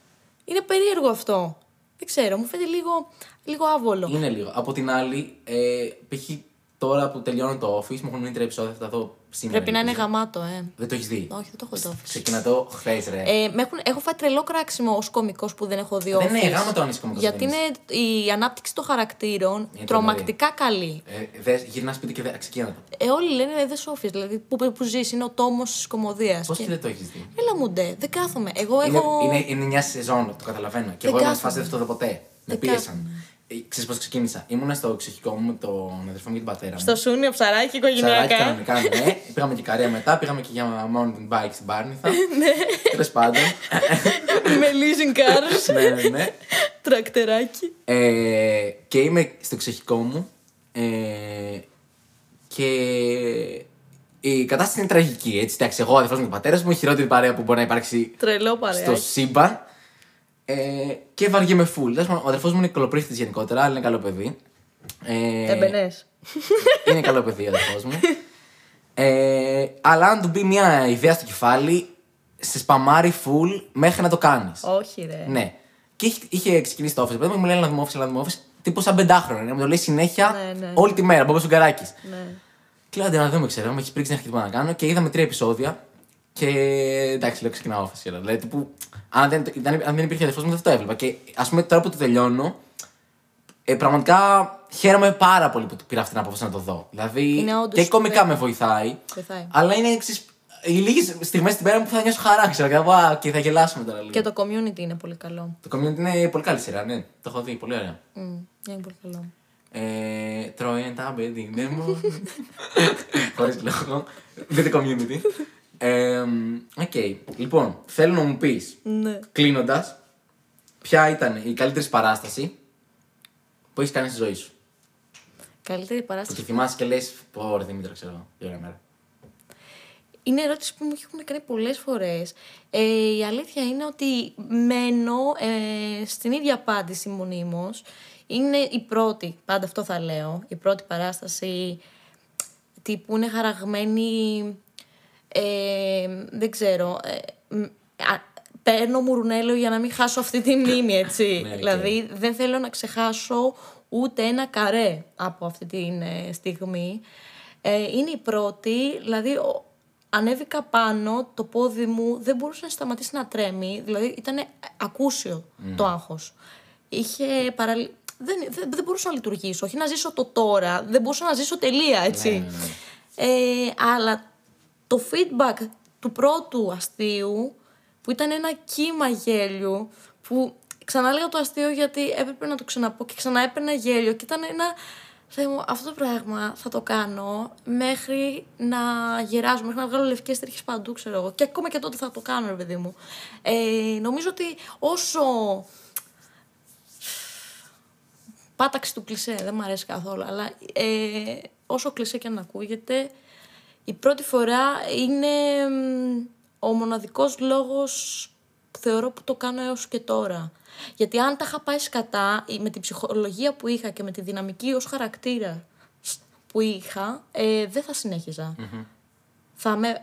Είναι περίεργο αυτό. Δεν ξέρω, μου φαίνεται λίγο, λίγο άβολο. Είναι λίγο. Από την άλλη, ε, π.χ. τώρα που τελειώνω το office, μου έχουν μείνει τρία επεισόδια, θα τα δω σήμερα. Πρέπει να είναι ελπίζω. γαμάτο, ε. Δεν το έχεις δει; Όχι, δεν το έχω δει. Office. Ξεκινά το χθες, ρε. Ε, με έχουν, έχω φάει τρελό κράξιμο ως κωμικός που δεν έχω δει. δεν είναι Office. γάμα το αν είσαι κωμικός, Γιατί δεν είναι η ανάπτυξη των χαρακτήρων Είναι τρομακτικά καλή. Ε, δε, γυρνάς σπίτι και δε, ξεκίνα το. Ε, όλοι λένε ε, The Office, δηλαδή που, που ζεις, είναι ο τόμος της κομμωδίας. Πώς και δεν το έχεις δει; Έλα μου ντε, δεν κάθομαι. Εγώ Είναι, έχω. είναι, είναι μια σεζόν, το καταλαβαίνω. Και Δεν εγώ ήμουν κάθομαι. στη φάση δεν θα το δω ποτέ. Με Δεν πίεσαν. Ε, Ξέρεις πώς ξεκίνησα. Ήμουνα στο ξεχικό μου με τον αδερφό μου και τον πατέρα μου. Στο Σούνιο ψαράκι Ψαράκι οικογενειακά. κανονικά, ναι. Πήγαμε και καρία μετά, πήγαμε και για mountain bike στην Πάρνηθα. Ναι. Τέλος πάντων. με leasing cars. ναι, ναι, ναι. Τρακτεράκι. Ε, και είμαι στο ξεχικό μου ε, και η κατάσταση είναι τραγική. Έτσι, εντάξει, εγώ, ο αδερφός μου και ο πατέρας μου, η χειρότερη παρέα που μπορεί να υπάρξει Τρελό παρέα. στο σύμπαν. Ε, και βαριέμαι φουλ. Τέλος πάντων, Ο αδερφός μου είναι κολοπρίχτης γενικότερα, αλλά είναι καλό παιδί. Ε, Εμπενές. είναι καλό παιδί ο αδερφός μου. Ε, αλλά αν του μπει μια ιδέα στο κεφάλι, σε σπαμάρει full μέχρι να το κάνεις. Όχι, ρε. Ναι. Και είχε, είχε ξεκινήσει το office. Παιδί μου μου λέει να δούμε office, να δούμε office. Τύπο σαν πεντάχρονο. Να μου το λέει συνέχεια Ναι, ναι. όλη τη μέρα. Μπόμπος Σουγκαράκης. Ναι. Και λέω, «Άντε να δούμε, ξέρω, με έχεις πρίξει να έχει τίποτα να κάνω. Και είδαμε τρία επεισόδια. Και εντάξει, λέω, ξεκινάω office. Ξέρω. Δηλαδή, τύπου, αν δεν, ήταν, αν δεν υπήρχε αδερφός μου, δεν θα το έβλεπα. Και ας πούμε, τώρα που το τελειώνω, ε, πραγματικά χαίρομαι πάρα πολύ που πήρα αυτή την απόφαση να το δω. Δηλαδή, Είναι όντως και κωμικά super. με βοηθάει. Βοηθάει. Αλλά είναι εξής, οι λίγες στιγμές στη μέρα που θα νιώσω χαρά, ξέρω. Και θα, πω, «Α, και θα γελάσουμε τώρα λίγο. Και το community είναι πολύ καλό. Το community είναι πολύ καλή σειρά, ναι. Το έχω δει, πολύ ωραία. Μμ, είναι πολύ καλό. Ε, Troy and Abed in the morning. Χωρίς λόγο. Δείτε community. Ε, Οκ. Λοιπόν, θέλω να μου πεις, Ναι. κλείνοντας, ποια ήταν η καλύτερη παράσταση που έχεις κάνει στη ζωή σου; Καλύτερη Που παράσταση; τη θυμάσαι και λες, Πω, ρε Δημήτρη, ξέρω εγώ. Τι ωραία μέρα. Είναι ερώτηση που μου έχουν κάνει πολλές φορές. Ε, η αλήθεια είναι ότι μένω ε, στην ίδια απάντηση μονίμως. Είναι η πρώτη, πάντα αυτό θα λέω, η πρώτη παράσταση τύπου είναι χαραγμένη, ε, δεν ξέρω, ε, μ, α, παίρνω μουρουνέλαιο για να μην χάσω αυτή τη μνήμη, έτσι. Ναι, οκ. δηλαδή δεν θέλω να ξεχάσω ούτε ένα καρέ από αυτή τη στιγμή. Ε, είναι η πρώτη, δηλαδή ο- ανέβηκα πάνω, το πόδι μου δεν μπορούσε να σταματήσει να τρέμει, δηλαδή ήταν ακούσιο το άγχος. Είχε παραλ... δεν, δεν, δεν μπορούσα να λειτουργήσω, όχι να ζήσω το τώρα, δεν μπορούσα να ζήσω τελεία, έτσι. Ναι, ναι, ναι. Ε, αλλά το feedback του πρώτου αστείου, που ήταν ένα κύμα γέλιου, που ξανάλεγα το αστείο γιατί έπρεπε να το ξαναπώ και ξανά έπαιρνα γέλιο και ήταν ένα... Θεέ μου, αυτό το πράγμα θα το κάνω μέχρι να γεράσω, μέχρι να βγάλω λευκές τρίχες παντού, ξέρω εγώ. Και ακόμα και τότε θα το κάνω, ρε παιδί μου. Ε, νομίζω ότι όσο πάταξη του κλισέ, δεν μου αρέσει καθόλου, αλλά ε, όσο κλισέ και αν ακούγεται, η πρώτη φορά είναι μ, ο μοναδικός λόγος που θεωρώ που το κάνω έως και τώρα. Γιατί αν τα είχα πάει σκατά, ή με την ψυχολογία που είχα και με τη δυναμική ως χαρακτήρα που είχα, ε, δεν θα συνεχιζα Θα με,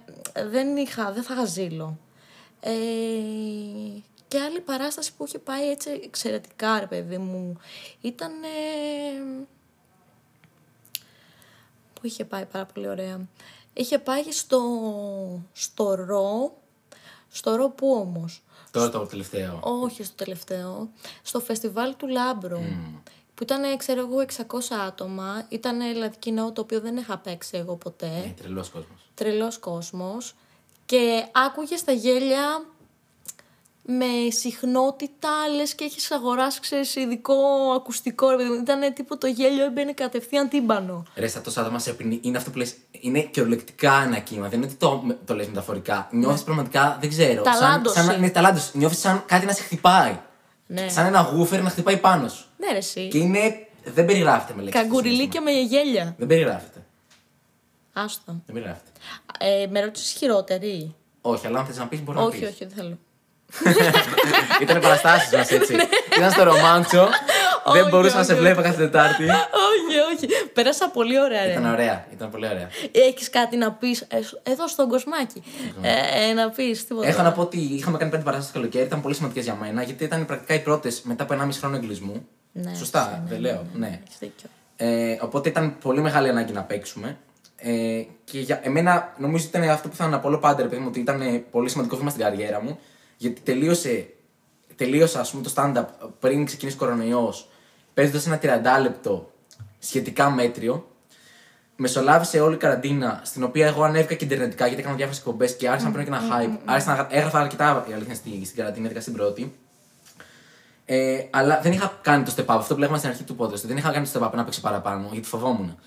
δεν, είχα, δεν θα είχα ζήλο. Ε, και άλλη παράσταση που είχε πάει έτσι εξαιρετικά, ρε παιδί μου, ήταν... ε, που είχε πάει πάρα πολύ ωραία. Είχε πάει στο, στο ρο, στο ρο που όμως; Τώρα το τελευταίο. Όχι στο τελευταίο, στο φεστιβάλ του Λάμπρου. Που ήταν, ξέρω εγώ, 600 άτομα. Ήταν δηλαδή κοινό το οποίο δεν είχα παίξει εγώ ποτέ Ε, τρελός κόσμος. τρελός κόσμος και άκουγες τα γέλια με συχνότητα, λες και έχεις αγοράσει, ξέρεις, ειδικό ακουστικό. ρε παιδί μου. Ήταν τύπου το γέλιο έμπαινε κατευθείαν τύμπανο. Ρε, στα τόσα άτομα σε πίνει, είναι αυτό που λες. Είναι κυριολεκτικά ένα κύμα. Δεν είναι ότι το, το λες μεταφορικά. Νιώθεις πραγματικά, δεν ξέρω. Ταλάντωση. Σαν, σαν, ναι, ταλάντωση. Νιώθεις σαν κάτι να σε χτυπάει. Ναι. Σαν ένα γούφερ να χτυπάει πάνω σου. Ναι ρε εσύ. Και είναι. Δεν περιγράφεται με λέξεις. Καγκουριλίκια με γέλια. Δεν περιγράφεται. Άστο. Δεν περιγράφεται. Ε, με ρώτησες χειρότερη; όχι, αλλά αν θες να πεις, μπορεί να όχι, πεις. όχι, δεν θέλω. Ήταν παραστάσεις μας έτσι. Ήταν στο ρομάντσο. δεν Όχι, μπορούσα να σε όχι, βλέπω κάθε Τετάρτη. όχι, όχι. Πέρασα πολύ ωραία, ρε. Ήταν ωραία. Ήταν πολύ ωραία. Έχεις κάτι να πεις ε, εδώ στον κοσμάκι. Ε, ε, να πεις τίποτα. Έχω να πω ότι είχαμε κάνει πέντε παραστάσεις το καλοκαίρι, ήταν πολύ σημαντικές για μένα, γιατί ήταν πρακτικά οι πρώτες μετά από 1,5 χρόνο εγκλισμού. Ναι, Σωστά, ναι, δεν ναι, λέω. ναι, Ναι. έχεις δίκιο. Ε, οπότε ήταν πολύ μεγάλη ανάγκη να παίξουμε. Ε, και για εμένα νομίζω ότι ήταν αυτό που θα αναπολώ πάντα, ρε παιδί μου, ότι ήταν πολύ σημαντικό βήμα στην καριέρα μου. Γιατί τελείωσε, τελείωσα ας πούμε, το stand-up πριν ξεκινήσει ο κορονοϊός, παίζοντας ένα 30 λεπτό σχετικά μέτριο. Μεσολάβησε όλη η καραντίνα, στην οποία εγώ ανέβηκα και ιντερνετικά γιατί έκανα διάφορες εκπομπές και άρχισα να παίρνω και ένα hype. Άρχισα να έγραφα αρκετά η αλήθεια στην, στην καραντίνα, ειδικά στην πρώτη. Ε, αλλά δεν είχα κάνει το step up. Αυτό που λέγαμε στην αρχή του podcast. Δεν είχα κάνει το step up να παίξω παραπάνω, γιατί φοβόμουν.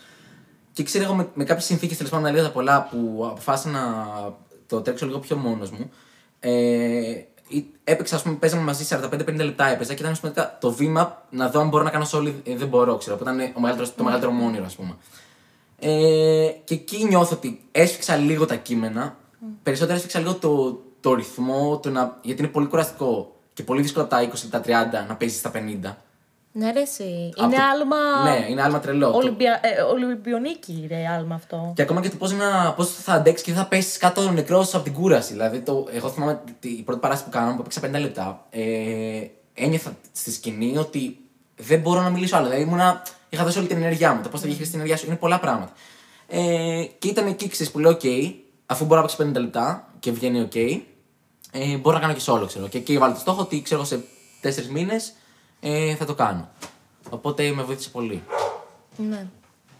Και ξέρω εγώ με, με κάποιες συνθήκες τέλος πάντων να λέω τα πολλά που αποφάσισα να το τρέξω λίγο πιο μόνος μου. Ε, ή- έπαιξα, ας πούμε, παίζαμε μαζί 45-50 λεπτά έπαιζα και ήταν σημαντικά το βήμα να δω αν μπορώ να κάνω solo. Ε, δεν μπορώ, ξέρω. Που ήταν ο μεγαλύτερος, το μεγαλύτερο μου όνειρο, ας πούμε. Ε, και εκεί νιώθω ότι έσφιξα λίγο τα κείμενα. Περισσότερο έσφιξα λίγο το, το ρυθμό, το να, γιατί είναι πολύ κουραστικό και πολύ δύσκολο από τα 20 τα 30 να παίζεις στα 50. Ναι, ρε, εσύ. Από Είναι το- άλμα. Ναι, είναι άλμα τρελό. Το- Ολυμπια... ε, Ολυμπιονίκη, ρε, άλμα αυτό. Και ακόμα και το πώς πώς θα αντέξεις και θα πέσεις κάτω νεκρός από την κούραση. Δηλαδή, το, εγώ θυμάμαι ότι η πρώτη παράσταση που κάναμε που έπαιξα 50 λεπτά. Ε, ένιωθα στη σκηνή ότι δεν μπορώ να μιλήσω άλλο. Δηλαδή, ήμουνα, είχα δώσει όλη την ενέργειά μου. Το πώς θα διαχειριστεί την ενέργειάς σου είναι πολλά πράγματα. Ε, και ήταν εκεί, ξέρεις, που λέω: OK, αφού μπορώ να παίξω 50 λεπτά και βγαίνει OK, ε, μπορώ να κάνω και solo, ξέρω. Και εκεί βάλω το στόχο ότι ξέρω σε 4 μήνες ε, θα το κάνω. Οπότε με βοήθησε πολύ. Ναι.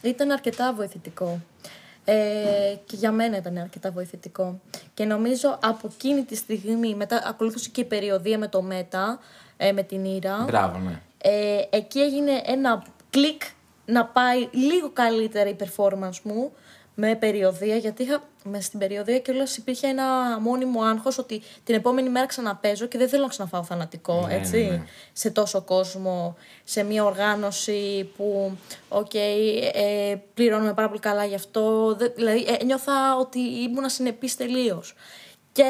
Ήταν αρκετά βοηθητικό. Ε, και για μένα ήταν αρκετά βοηθητικό. Και νομίζω από εκείνη τη στιγμή, μετά ακολούθησε και η περιοδία με το ΜΕΤΑ, ε, με την Ήρα. Μπράβο, ναι. Ε, εκεί έγινε ένα κλικ να πάει λίγο καλύτερα η performance μου με περιοδεία, γιατί είχα, με στην περιοδεία και υπήρχε ένα μόνιμο άγχος ότι την επόμενη μέρα ξαναπαίζω και δεν θέλω να ξαναφάω θανατικό, Ναι, έτσι, ναι, ναι. σε τόσο κόσμο, σε μια οργάνωση που, οκ, ε, πληρώνουμε πάρα πολύ καλά γι' αυτό, Δε- δηλαδή ε, νιώθα ότι ήμουν ασυνεπής τελείως. Και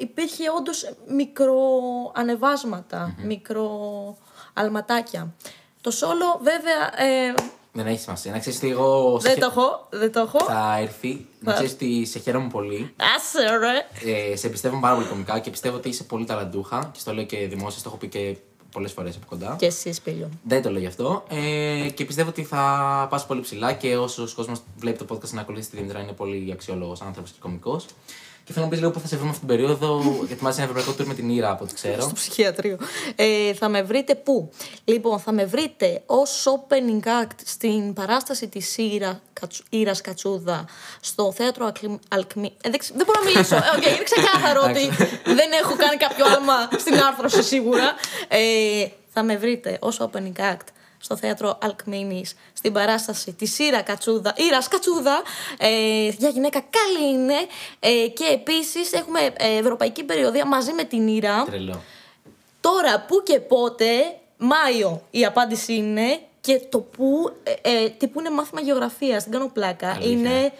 υπήρχε όντως μικροανεβάσματα, μικροαλματάκια. Το solo βέβαια ε, Δεν έχει σημασία. Να ξέρεις ότι εγώ. σε δεν χε- το έχω, δεν το έχω. Θα έρθει. Να ξέρεις ότι σε χαίρομαι πολύ. Άσε ρε. Ε, σε πιστεύω πάρα πολύ κομικά και πιστεύω ότι είσαι πολύ ταλαντούχα. Και στο λέω και δημόσια, το έχω πει και πολλές φορές από κοντά. Και εσύ Σπίλιο. Δεν το λέω γι' αυτό. Ε, και πιστεύω ότι θα πας πολύ ψηλά και όσο κόσμος βλέπει το podcast να ακολουθεί τη Δήμητρα είναι πολύ αξιόλογος άνθρωπος και κωμικό. Και θέλω να πεις λίγο που θα σε βρούμε αυτή την περίοδο. Ετοιμάζει ένα ευρωπαϊκό tour με την Ήρα από ό,τι ξέρω. Στο ψυχιατρείο. Ε, θα με βρείτε πού; Λοιπόν, θα με βρείτε ως opening act στην παράσταση της Ήρα, Κατσου- Ήρας Κατσούδα στο θέατρο Αλκμη... Αλκμη- ε, δεν, ξε- δεν μπορώ να μιλήσω. Ε, οκ, είναι ξεκάθαρο ότι δεν έχω κάνει κάποιο άλμα στην άρθρωση σίγουρα. Ε, θα με βρείτε ως opening act στο θέατρο Αλκμήνης στην παράσταση της Ήρα Κατσούδα, Ήρας Κατσούδα ε, για γυναίκα καλή είναι ε, και επίσης έχουμε ε, ευρωπαϊκή περιοδία μαζί με την Ήρα Τρελό. Τώρα, πού και πότε, Μάιο η απάντηση είναι και το πού, ε, ε, τι που είναι μάθημα γεωγραφίας, δεν κάνω πλάκα. Αλήθεια. Είναι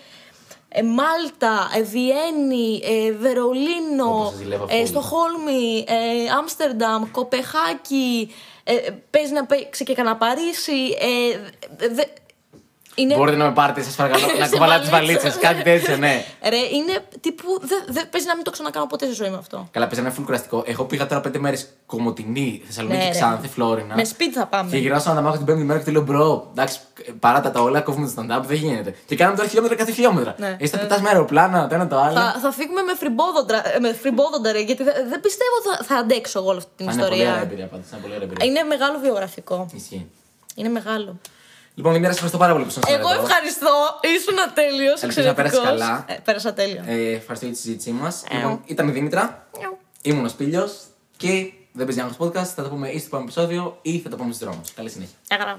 ε, Μάλτα, ε, Βιέννη, ε, Βερολίνο, Όπως σας ζηλεύω ε, full. Στοχόλμη, ε, Άμστερνταμ, Κοπεχάκη, ε, ε, παίζει να παίξει και κανένα Παρίσι. Ε, δε- δε- είναι... Μπορείτε να με πάρετε, σας παρακαλώ. να Σε κουβαλάτε τις βαλίτσα. βαλίτσες, κάτι τέτοιο, ναι. Ρε, είναι τύπου. Δεν δε, παίζει να μην το ξανακάνω ποτέ στη ζωή μου αυτό. Καλά, παίζει ένα full κουραστικό. Εγώ πήγα τώρα πέντε μέρες κομμωτινή, Θεσσαλονίκη, Ναι, ρε. Ξάνθη, Φλόρινα. Με σπίτι θα πάμε. Και γυράσαμε να μάθω την πέμπτη μέρα και του λέω μπρο. Εντάξει, παράτα τα όλα, κόβουμε το stand-up, δεν γίνεται. Και κάναμε τώρα χιλιόμετρα κάθε χιλιόμετρα. Ναι. Εσύ θα πετάς με αεροπλάνα, το ένα το άλλο. Θα, θα φύγουμε με φριμπόδοντα, ε, με φριμπόδοντα ρε, γιατί δεν, δεν πιστεύω θα, θα αντέξω εγώ όλη αυτή την Θα είναι πολύ ωραία ιστορία. εμπειρία πάντως. Είναι πολύ ωραία εμπειρία. Είναι μεγάλο βιογραφικό. Ισχύει. Είναι μεγάλο. Λοιπόν, Δημήτρη, σε ευχαριστώ πάρα πολύ που ήσουν σήμερα. Εγώ εδώ. ευχαριστώ. Ήσουν ατέλειος. Ελπίζω να πέρασες καλά. Ε, πέρασα τέλεια. Ε, ευχαριστώ για τη συζήτησή μας. Ε. Λοιπόν, ήταν η Δήμητρα, Νιου. ήμουν ο Σπίλιος και δεν παίζει άλλος podcast. Θα τα πούμε ή στο επόμενο επεισόδιο ή θα τα πούμε στους δρόμους. Καλή συνέχεια. Αγρά.